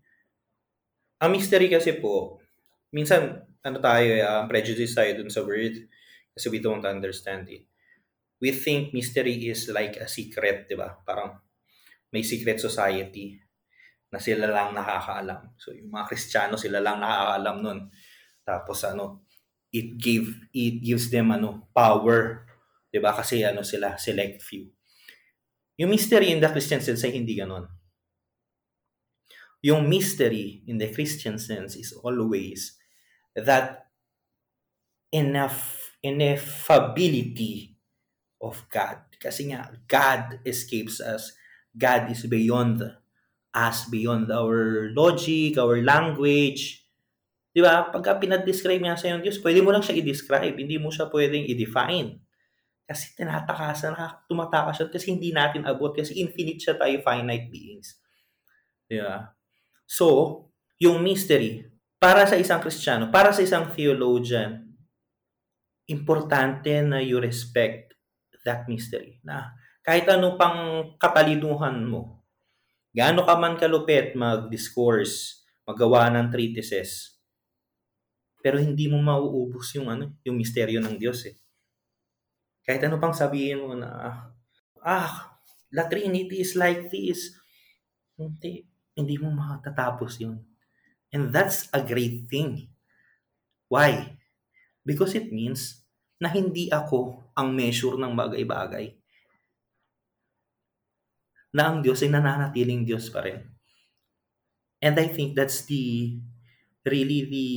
Ang mystery kasi po, minsan, ano tayo, uh, prejudice tayo dun sa word kasi we don't understand it. We think mystery is like a secret, di ba? Parang may secret society na sila lang nakakaalam. So, yung mga Kristiyano, sila lang nakakaalam nun. Tapos, ano, it give it gives them ano power 'di ba? Kasi ano sila select few. Yung mystery in the Christian sense ay hindi ganon. Yung mystery in the Christian sense is always that enough ineffability of God. Kasi nga God escapes us. God is beyond us beyond our logic our language Di ba? Pagka pinag-describe niya sa yung Diyos, pwede mo lang siya i-describe. Hindi mo siya pwedeng i-define. Kasi tinatakasan, tumatakas siya kasi hindi natin abot. Kasi infinite siya tayo, finite beings. Di ba? So, yung mystery, para sa isang Kristiyano, para sa isang theologian, importante na you respect that mystery. Na kahit ano pang katalinuhan mo, gaano ka man kalupit mag-discourse, magawa ng treatises, pero hindi mo mauubos yung ano, yung misteryo ng Diyos eh. Kahit ano pang sabihin mo na, ah, La Trinity is like this. Hindi, hindi mo matatapos yun. And that's a great thing. Why? Because it means na hindi ako ang measure ng bagay-bagay. na ang Diyos ay nananatiling Diyos pa rin. And I think that's the really the,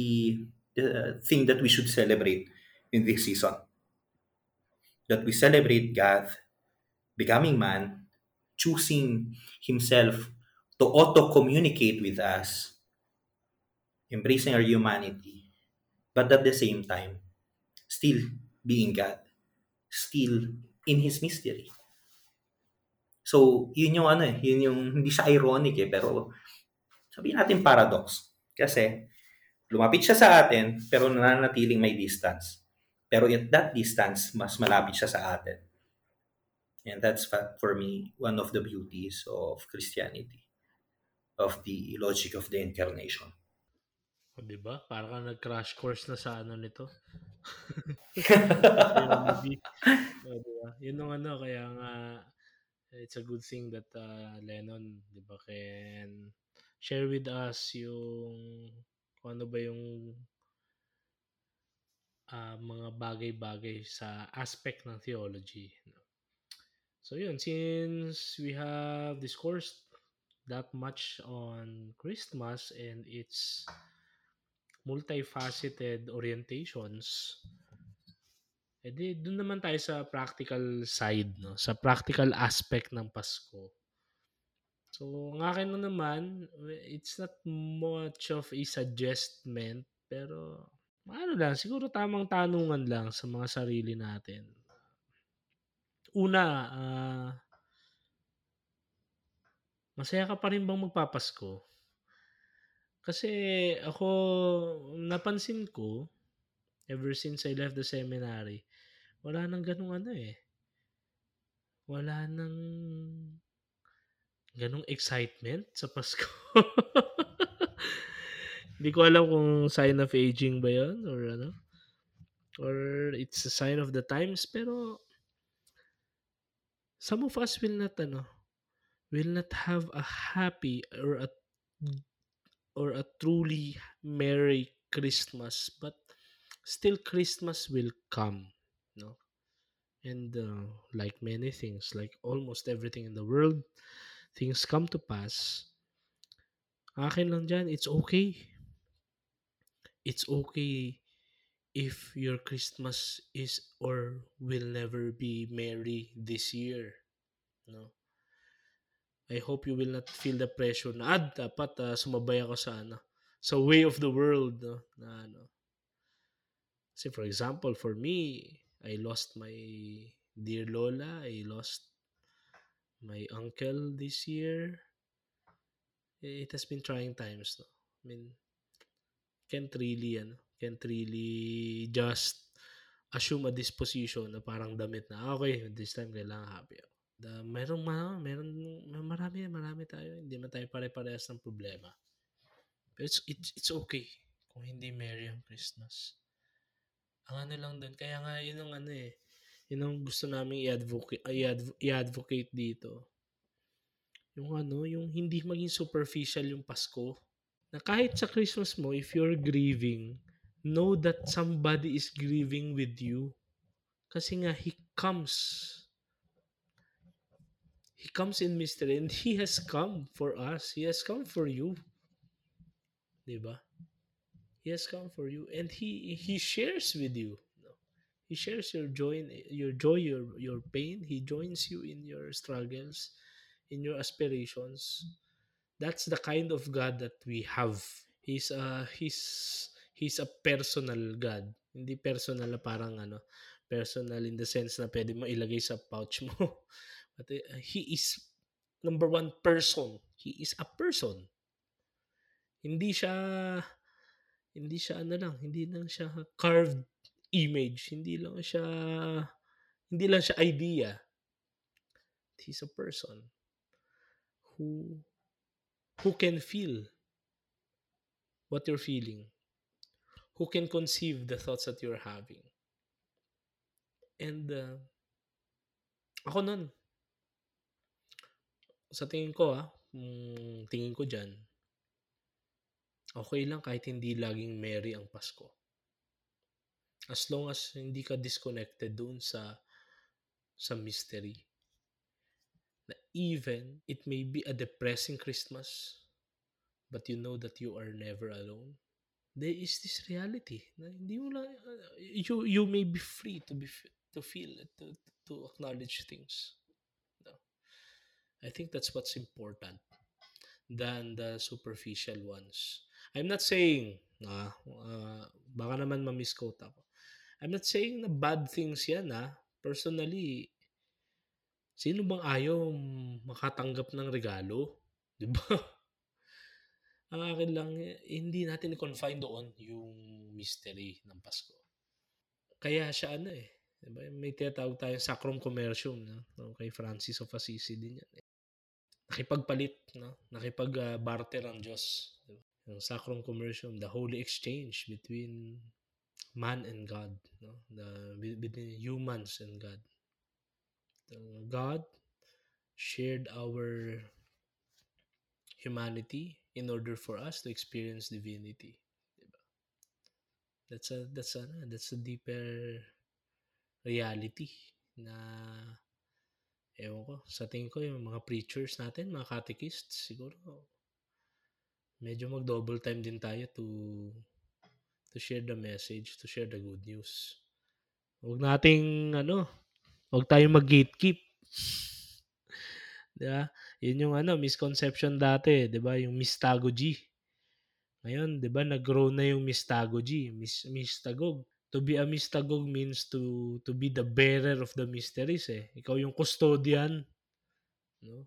the thing that we should celebrate in this season. That we celebrate God becoming man, choosing himself to auto-communicate with us, embracing our humanity, but at the same time, still being God, still in His mystery. So, yun yung ano eh, yun yung, hindi siya ironic eh, pero sabihin natin paradox. Kasi, lumapit siya sa atin, pero nananatiling may distance. Pero at that distance, mas malapit siya sa atin. And that's for me one of the beauties of Christianity, of the logic of the incarnation. O, di ba? Para ka nag-crash course na sa ano nito. o, diba? Yun yung ano, kaya nga, it's a good thing that uh, Lennon, di ba, can share with us yung kung ano ba yung uh, mga bagay-bagay sa aspect ng theology. So yun, since we have discoursed that much on Christmas and its multifaceted orientations, edi doon naman tayo sa practical side, no? sa practical aspect ng Pasko. So, ang akin na naman, it's not much of a suggestment, pero ano lang, siguro tamang tanungan lang sa mga sarili natin una, uh, masaya ka pa rin bang magpapasko? Kasi ako, napansin ko, ever since I left the seminary, wala nang ganung ano eh. Wala nang ganung excitement sa Pasko. Hindi ko alam kung sign of aging ba yon or ano. Or it's a sign of the times. Pero some of us will not ano will not have a happy or a or a truly merry Christmas but still Christmas will come no and uh, like many things like almost everything in the world things come to pass akin lang dyan it's okay it's okay if your Christmas is or will never be merry this year. No? I hope you will not feel the pressure na ah, dapat uh, sumabay ako sa ano, sa way of the world no na ano. Kasi for example, for me, I lost my dear Lola, I lost my uncle this year. It has been trying times no. I mean, can't really ano, can't really just assume a disposition na parang damit na okay, this time kailangan happy ako. The, meron, meron, marami, marami tayo. Hindi man tayo pare-parehas ng problema. But it's, it's, it's okay kung hindi merry ang Christmas. Ang ano lang din, kaya nga yun ang ano eh, yun ang gusto namin i-advocate, i-advocate dito. Yung ano, yung hindi maging superficial yung Pasko. Na kahit sa Christmas mo, if you're grieving, know that somebody is grieving with you. Kasi nga, He comes. He comes in mystery and He has come for us. He has come for you. Diba? He has come for you and He He shares with you. He shares your joy, your joy, your your pain. He joins you in your struggles, in your aspirations. That's the kind of God that we have. He's uh he's he's a personal God. Hindi personal na parang ano, personal in the sense na pwede mo ilagay sa pouch mo. But uh, he is number one person. He is a person. Hindi siya hindi siya ano lang, hindi lang siya carved image, hindi lang siya hindi lang siya idea. He's a person who who can feel what you're feeling who can conceive the thoughts that you're having. And uh, ako nun, sa tingin ko ah, mm, tingin ko dyan, okay lang kahit hindi laging merry ang Pasko. As long as hindi ka disconnected doon sa sa mystery. na even it may be a depressing Christmas, but you know that you are never alone. There is this reality na hindi mo lang, uh, you, you may be free to be to feel to, to acknowledge things. No? I think that's what's important than the superficial ones. I'm not saying, ah, uh, baka naman ma-misquote ako. I'm not saying na bad things yan, ah. Personally, sino bang ayaw makatanggap ng regalo? Di ba? Ang akin lang, hindi natin i-confine doon yung mystery ng Pasko. Kaya siya ano eh, diba? may tinatawag tayong sacrum commercium no? kay Francis of Assisi din yan. Eh nakipagpalit, no? nakipag-barter ang Diyos. Yung sacrum commercium, the holy exchange between man and God, no? the, between humans and God. Uh, God shared our humanity in order for us to experience divinity. Diba? That's a that's a that's a deeper reality na ewan ko, sa tingin ko yung mga preachers natin, mga catechists, siguro medyo mag-double time din tayo to to share the message, to share the good news. Huwag nating ano, huwag tayong mag-gatekeep. 'Di ba? Yun yung ano, misconception dati, 'di ba? Yung mystagogy. Ngayon, 'di ba, nag-grow na yung mystagogy, mis mystagog to be a mystagog means to to be the bearer of the mysteries eh. Ikaw yung custodian. No?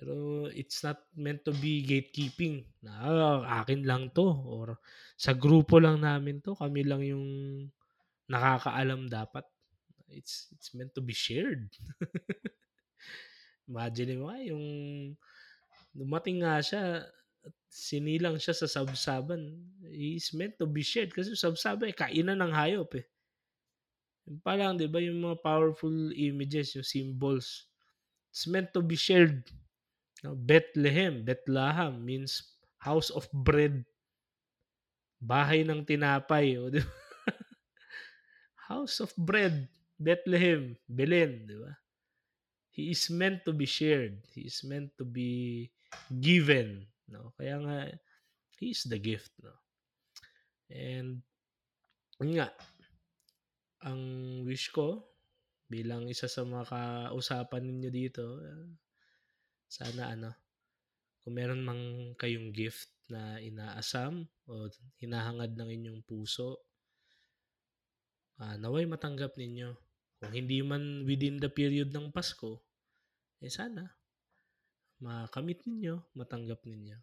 Pero it's not meant to be gatekeeping. Na akin lang to or sa grupo lang namin to, kami lang yung nakakaalam dapat. It's it's meant to be shared. Imagine mo yung dumating nga siya, sinilang siya sa sabsaban, is meant to be shared kasi sabsaban eh, kainan ng hayop eh. Yung parang, di ba, yung mga powerful images, yung symbols, it's meant to be shared. Now, Bethlehem, Bethlehem means house of bread. Bahay ng tinapay. O, di ba? house of bread, Bethlehem, Belen, di ba? He is meant to be shared. He is meant to be given. No? Kaya nga, He is the gift. No? And, nga, ang wish ko, bilang isa sa mga kausapan ninyo dito, sana ano, kung meron mang kayong gift na inaasam o hinahangad ng inyong puso, uh, naway matanggap ninyo. Kung hindi man within the period ng Pasko, eh sana makamit ninyo, matanggap ninyo.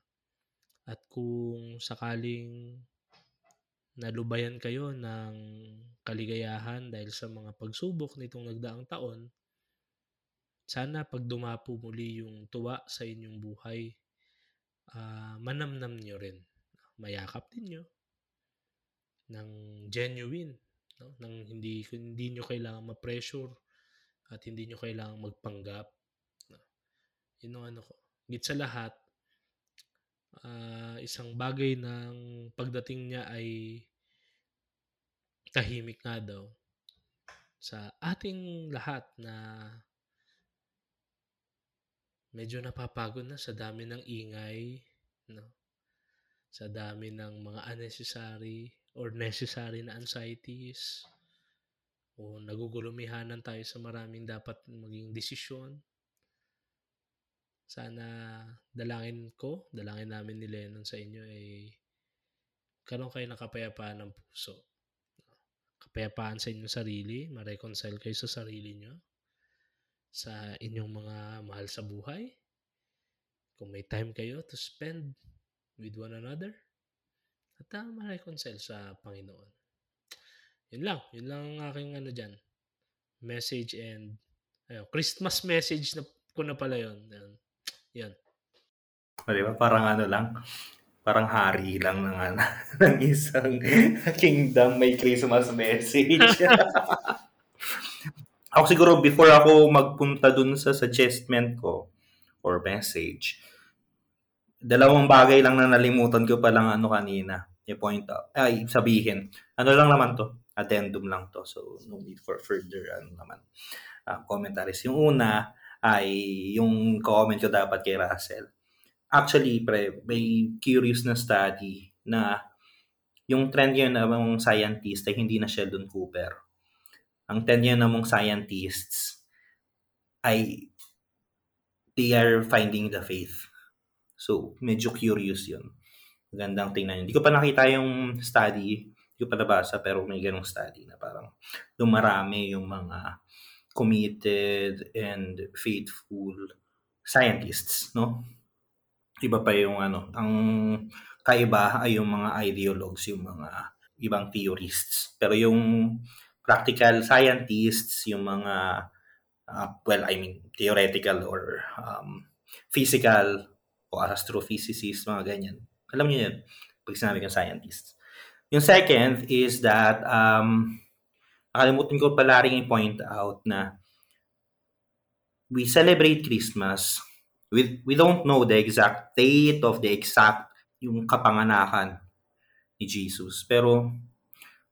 At kung sakaling nalubayan kayo ng kaligayahan dahil sa mga pagsubok nitong nagdaang taon, sana pag dumapo muli yung tuwa sa inyong buhay, uh, manamnam nyo rin. Mayakap ninyo ng genuine, no? nang hindi hindi nyo kailangan ma-pressure at hindi nyo kailangan magpanggap. No? Yun ang ano ko. Git sa lahat, uh, isang bagay ng pagdating niya ay tahimik nga daw sa ating lahat na medyo napapagod na sa dami ng ingay, no? Sa dami ng mga unnecessary or necessary na anxieties o nagugulumihanan tayo sa maraming dapat maging desisyon sana dalangin ko, dalangin namin ni Lennon sa inyo ay karon kayo ng kapayapaan ng puso. Kapayapaan sa inyong sarili, ma-reconcile kayo sa sarili nyo, sa inyong mga mahal sa buhay. Kung may time kayo to spend with one another, at uh, ma-reconcile sa Panginoon. Yun lang. Yun lang ang aking ano dyan. Message and ayo, Christmas message na ko na pala yun. Yan. Yan. O, di ba? Parang ano lang, parang hari lang ng, ng isang kingdom may Christmas message. ako siguro before ako magpunta dun sa suggestment ko or message, dalawang bagay lang na nalimutan ko pa lang ano kanina. I-point out. Ay, sabihin. Ano lang naman to? Addendum lang to. So, no need for further ano naman, uh, commentaries. Yung una, ay yung comment ko dapat kay Russell. Actually, pre, may curious na study na yung trend yun ng scientist ay hindi na Sheldon Cooper. Ang trend yun ng mga scientists ay they are finding the faith. So, medyo curious yun. Magandang tingnan yun. Hindi ko pa nakita yung study, hindi ko pa nabasa, pero may ganong study na parang dumarami yung mga committed and faithful scientists, no? Iba pa yung ano, ang kaiba ay yung mga ideologues, yung mga ibang theorists. Pero yung practical scientists, yung mga uh, well, I mean, theoretical or um, physical o astrophysicists, mga ganyan. Alam niyo yun, pag sinabi kong scientists. Yung second is that um, nakalimutan ko pala rin i-point out na we celebrate Christmas. We, we don't know the exact date of the exact yung kapanganakan ni Jesus. Pero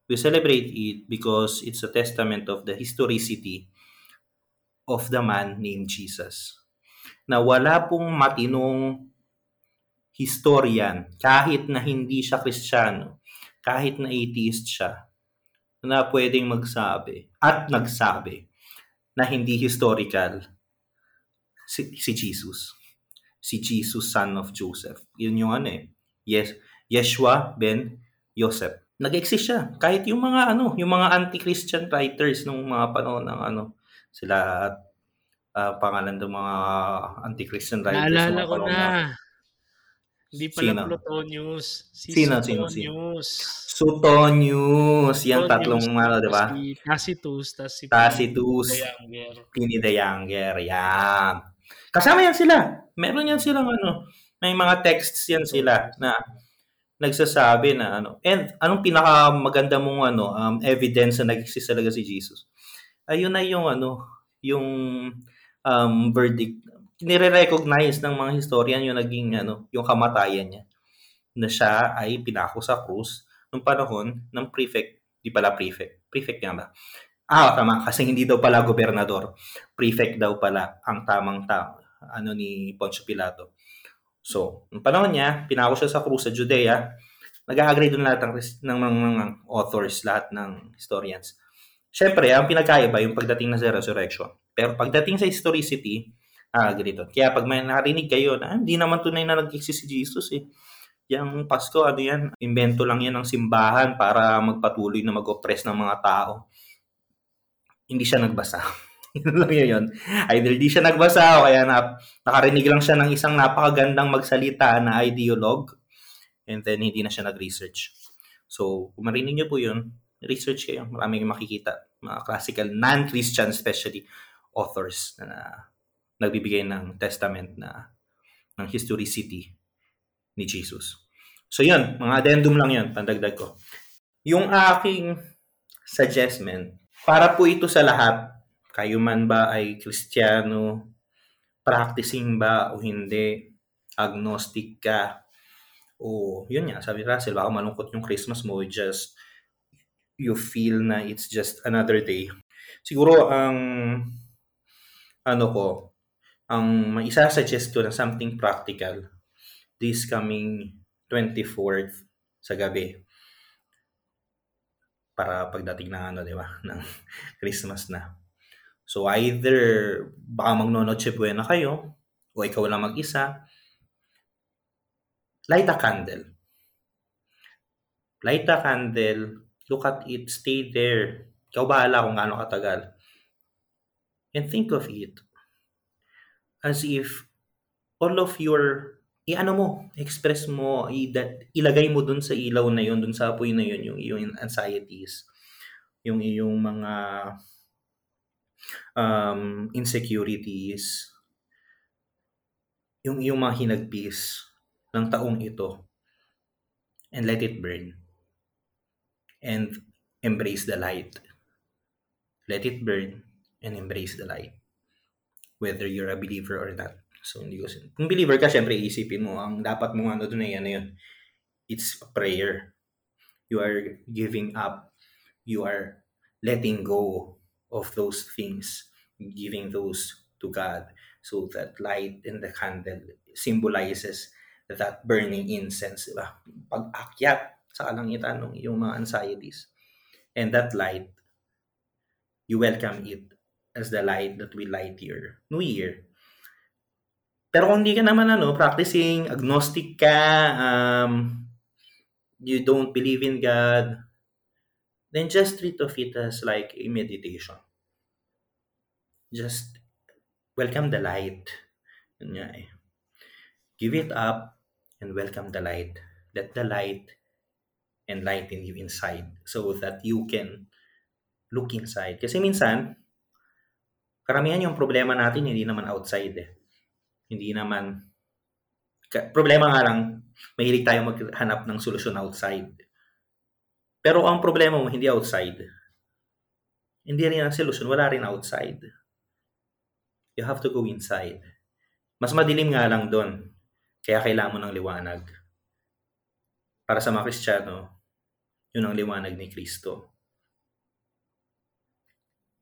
we celebrate it because it's a testament of the historicity of the man named Jesus. Na wala pong matinong historian, kahit na hindi siya Kristiyano, kahit na atheist siya, na pwedeng magsabi at nagsabi na hindi historical si, si Jesus. Si Jesus, son of Joseph. Yun yung ano eh. Yes, Yeshua ben Joseph. Nag-exist siya. Kahit yung mga ano, yung mga anti-Christian writers nung mga panahon ng ano, sila uh, pangalan ng mga anti-Christian writers. Naalala ko na. Hindi pala sino? Plutonius. Si sino, sino, sino? Suetonius. Yan tatlong ano, di ba? Si Tacitus. Tas si Tacitus. Pliny the Younger. Yan. Kasama yan sila. Meron yan silang ano. May mga texts yan sila na nagsasabi na ano. And anong pinaka maganda mong ano um, evidence na nag-exist talaga si Jesus? Ayun na yung ano, yung um, verdict nire-recognize ng mga historian yung naging ano, yung kamatayan niya na siya ay pinako sa krus nung panahon ng prefect, di pala prefect, prefect nga ba? Ah, tama, kasi hindi daw pala gobernador. Prefect daw pala ang tamang ta ano ni Poncio Pilato. So, nung panahon niya, pinako siya sa krus sa Judea. Nag-agree doon lahat ng, ng, ng, ng authors, lahat ng historians. Siyempre, ang pinagkaiba yung pagdating na sa resurrection. Pero pagdating sa historicity, ah, ganito. Kaya pag may narinig kayo na ah, hindi naman tunay na nag-exist si Jesus eh. Yung Pasko, ano yan, invento lang yan ng simbahan para magpatuloy na mag-oppress ng mga tao. Hindi siya nagbasa. yun lang yun. Either di siya nagbasa o kaya na, nakarinig lang siya ng isang napakagandang magsalita na ideologue and then hindi na siya nag-research. So, kung marinig niyo po yun, research kayo. Maraming makikita. Mga classical, non-Christian especially, authors na nagbibigay ng testament na ng historicity ni Jesus. So yun, mga addendum lang yun, pandagdag ko. Yung aking suggestment, para po ito sa lahat, kayo man ba ay kristyano, practicing ba o hindi, agnostic ka, o yun nga, sabi Russell, baka malungkot yung Christmas mo, just you feel na it's just another day. Siguro ang ano ko, ang maisa-suggest ko na something practical this coming 24th sa gabi para pagdating ng ano, di ba, ng Christmas na. So either baka magno-noche buena kayo o ikaw lang mag-isa, light a candle. Light a candle, look at it, stay there. Ikaw bahala kung gaano katagal. And think of it as if all of your i-ano mo, express mo, i- ilagay mo dun sa ilaw na yun, dun sa apoy na yun, yung iyong anxieties, yung iyong mga um, insecurities, yung iyong mga hinagpis ng taong ito, and let it burn. And embrace the light. Let it burn and embrace the light whether you're a believer or not. So, hindi ko sin- Kung believer ka, syempre, isipin mo, ang dapat mo ano doon ay ano yun. It's a prayer. You are giving up. You are letting go of those things. Giving those to God. So that light in the candle symbolizes that burning incense, diba? Pag-akyat sa kalangitan ng iyong mga anxieties. And that light, you welcome it as the light that will light your new year. Pero kung hindi ka naman ano, practicing, agnostic ka, um, you don't believe in God, then just treat of it as like a meditation. Just welcome the light. Eh. Give it up and welcome the light. Let the light enlighten you inside so that you can look inside. Kasi minsan, karamihan yung problema natin hindi naman outside eh. Hindi naman problema nga lang, mahilig tayo maghanap ng solusyon outside. Pero ang problema mo, hindi outside. Hindi rin ang solution, wala rin outside. You have to go inside. Mas madilim nga lang doon. Kaya kailangan mo ng liwanag. Para sa mga Kristiyano, yun ang liwanag ni Kristo.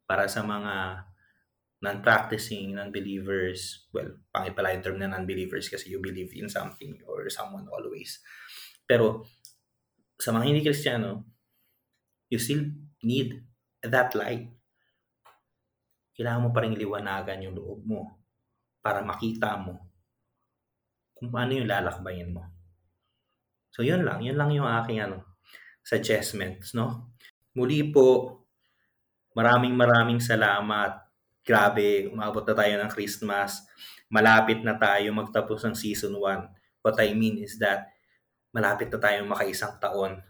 Para sa mga non-practicing, non-believers, well, pangit pala yung term na non-believers kasi you believe in something or someone always. Pero sa mga hindi Kristiyano, you still need that light. Kailangan mo pa rin liwanagan yung loob mo para makita mo kung paano yung lalakbayin mo. So, yun lang. Yun lang yung aking ano, suggestions, no? Muli po, maraming maraming salamat. Grabe, umabot na tayo ng Christmas. Malapit na tayo magtapos ng season 1. What I mean is that malapit na tayo makaisang taon.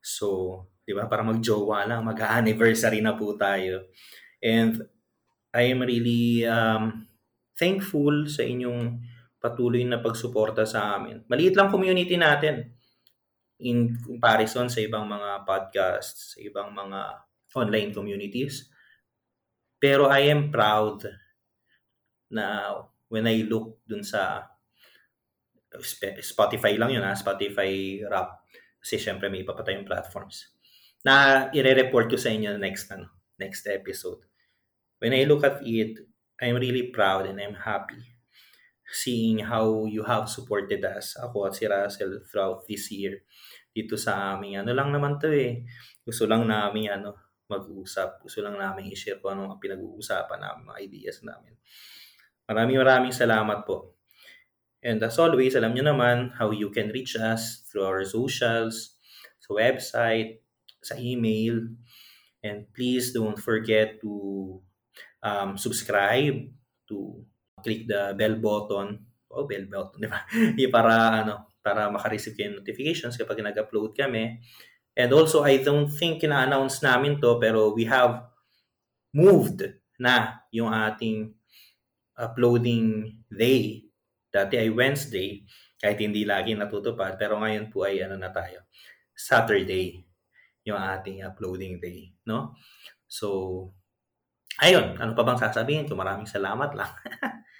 So, Di ba? Para mag-jowa lang, mag-anniversary na po tayo. And I am really um, thankful sa inyong patuloy na pagsuporta sa amin. Maliit lang community natin in comparison sa ibang mga podcasts, sa ibang mga online communities. Pero I am proud na when I look dun sa Spotify lang yun ha, Spotify rap. Kasi syempre may iba pa tayong platforms na ire-report ko sa inyo next ano, next episode. When I look at it, I'm really proud and I'm happy seeing how you have supported us, ako at si Russell throughout this year dito sa aming ano lang naman to eh. Gusto lang namin ano, mag-usap. Gusto lang namin i-share kung ano ang pinag-uusapan namin, mga ideas namin. Maraming maraming salamat po. And as always, alam nyo naman how you can reach us through our socials, sa website, sa email. And please don't forget to um, subscribe, to click the bell button. Oh, bell button, di ba? para, ano, para makareceive kayo notifications kapag nag-upload kami. And also, I don't think na-announce namin to, pero we have moved na yung ating uploading day. Dati ay Wednesday, kahit hindi lagi natutupad, pero ngayon po ay ano na tayo, Saturday yung ating uploading day, no? So, ayun, ano pa bang sasabihin ko? Maraming salamat lang.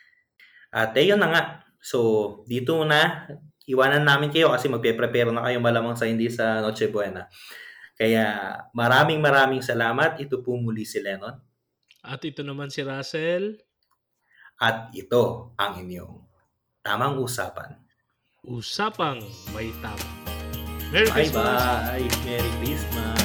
At ayun na nga. So, dito na, iwanan namin kayo kasi magpe-prepare na kayo malamang sa hindi sa Noche Buena. Kaya maraming maraming salamat. Ito po muli si Lennon. At ito naman si Russell. At ito ang inyong tamang usapan. Usapang may tama. Merry bye Christmas. Bye. Merry Christmas.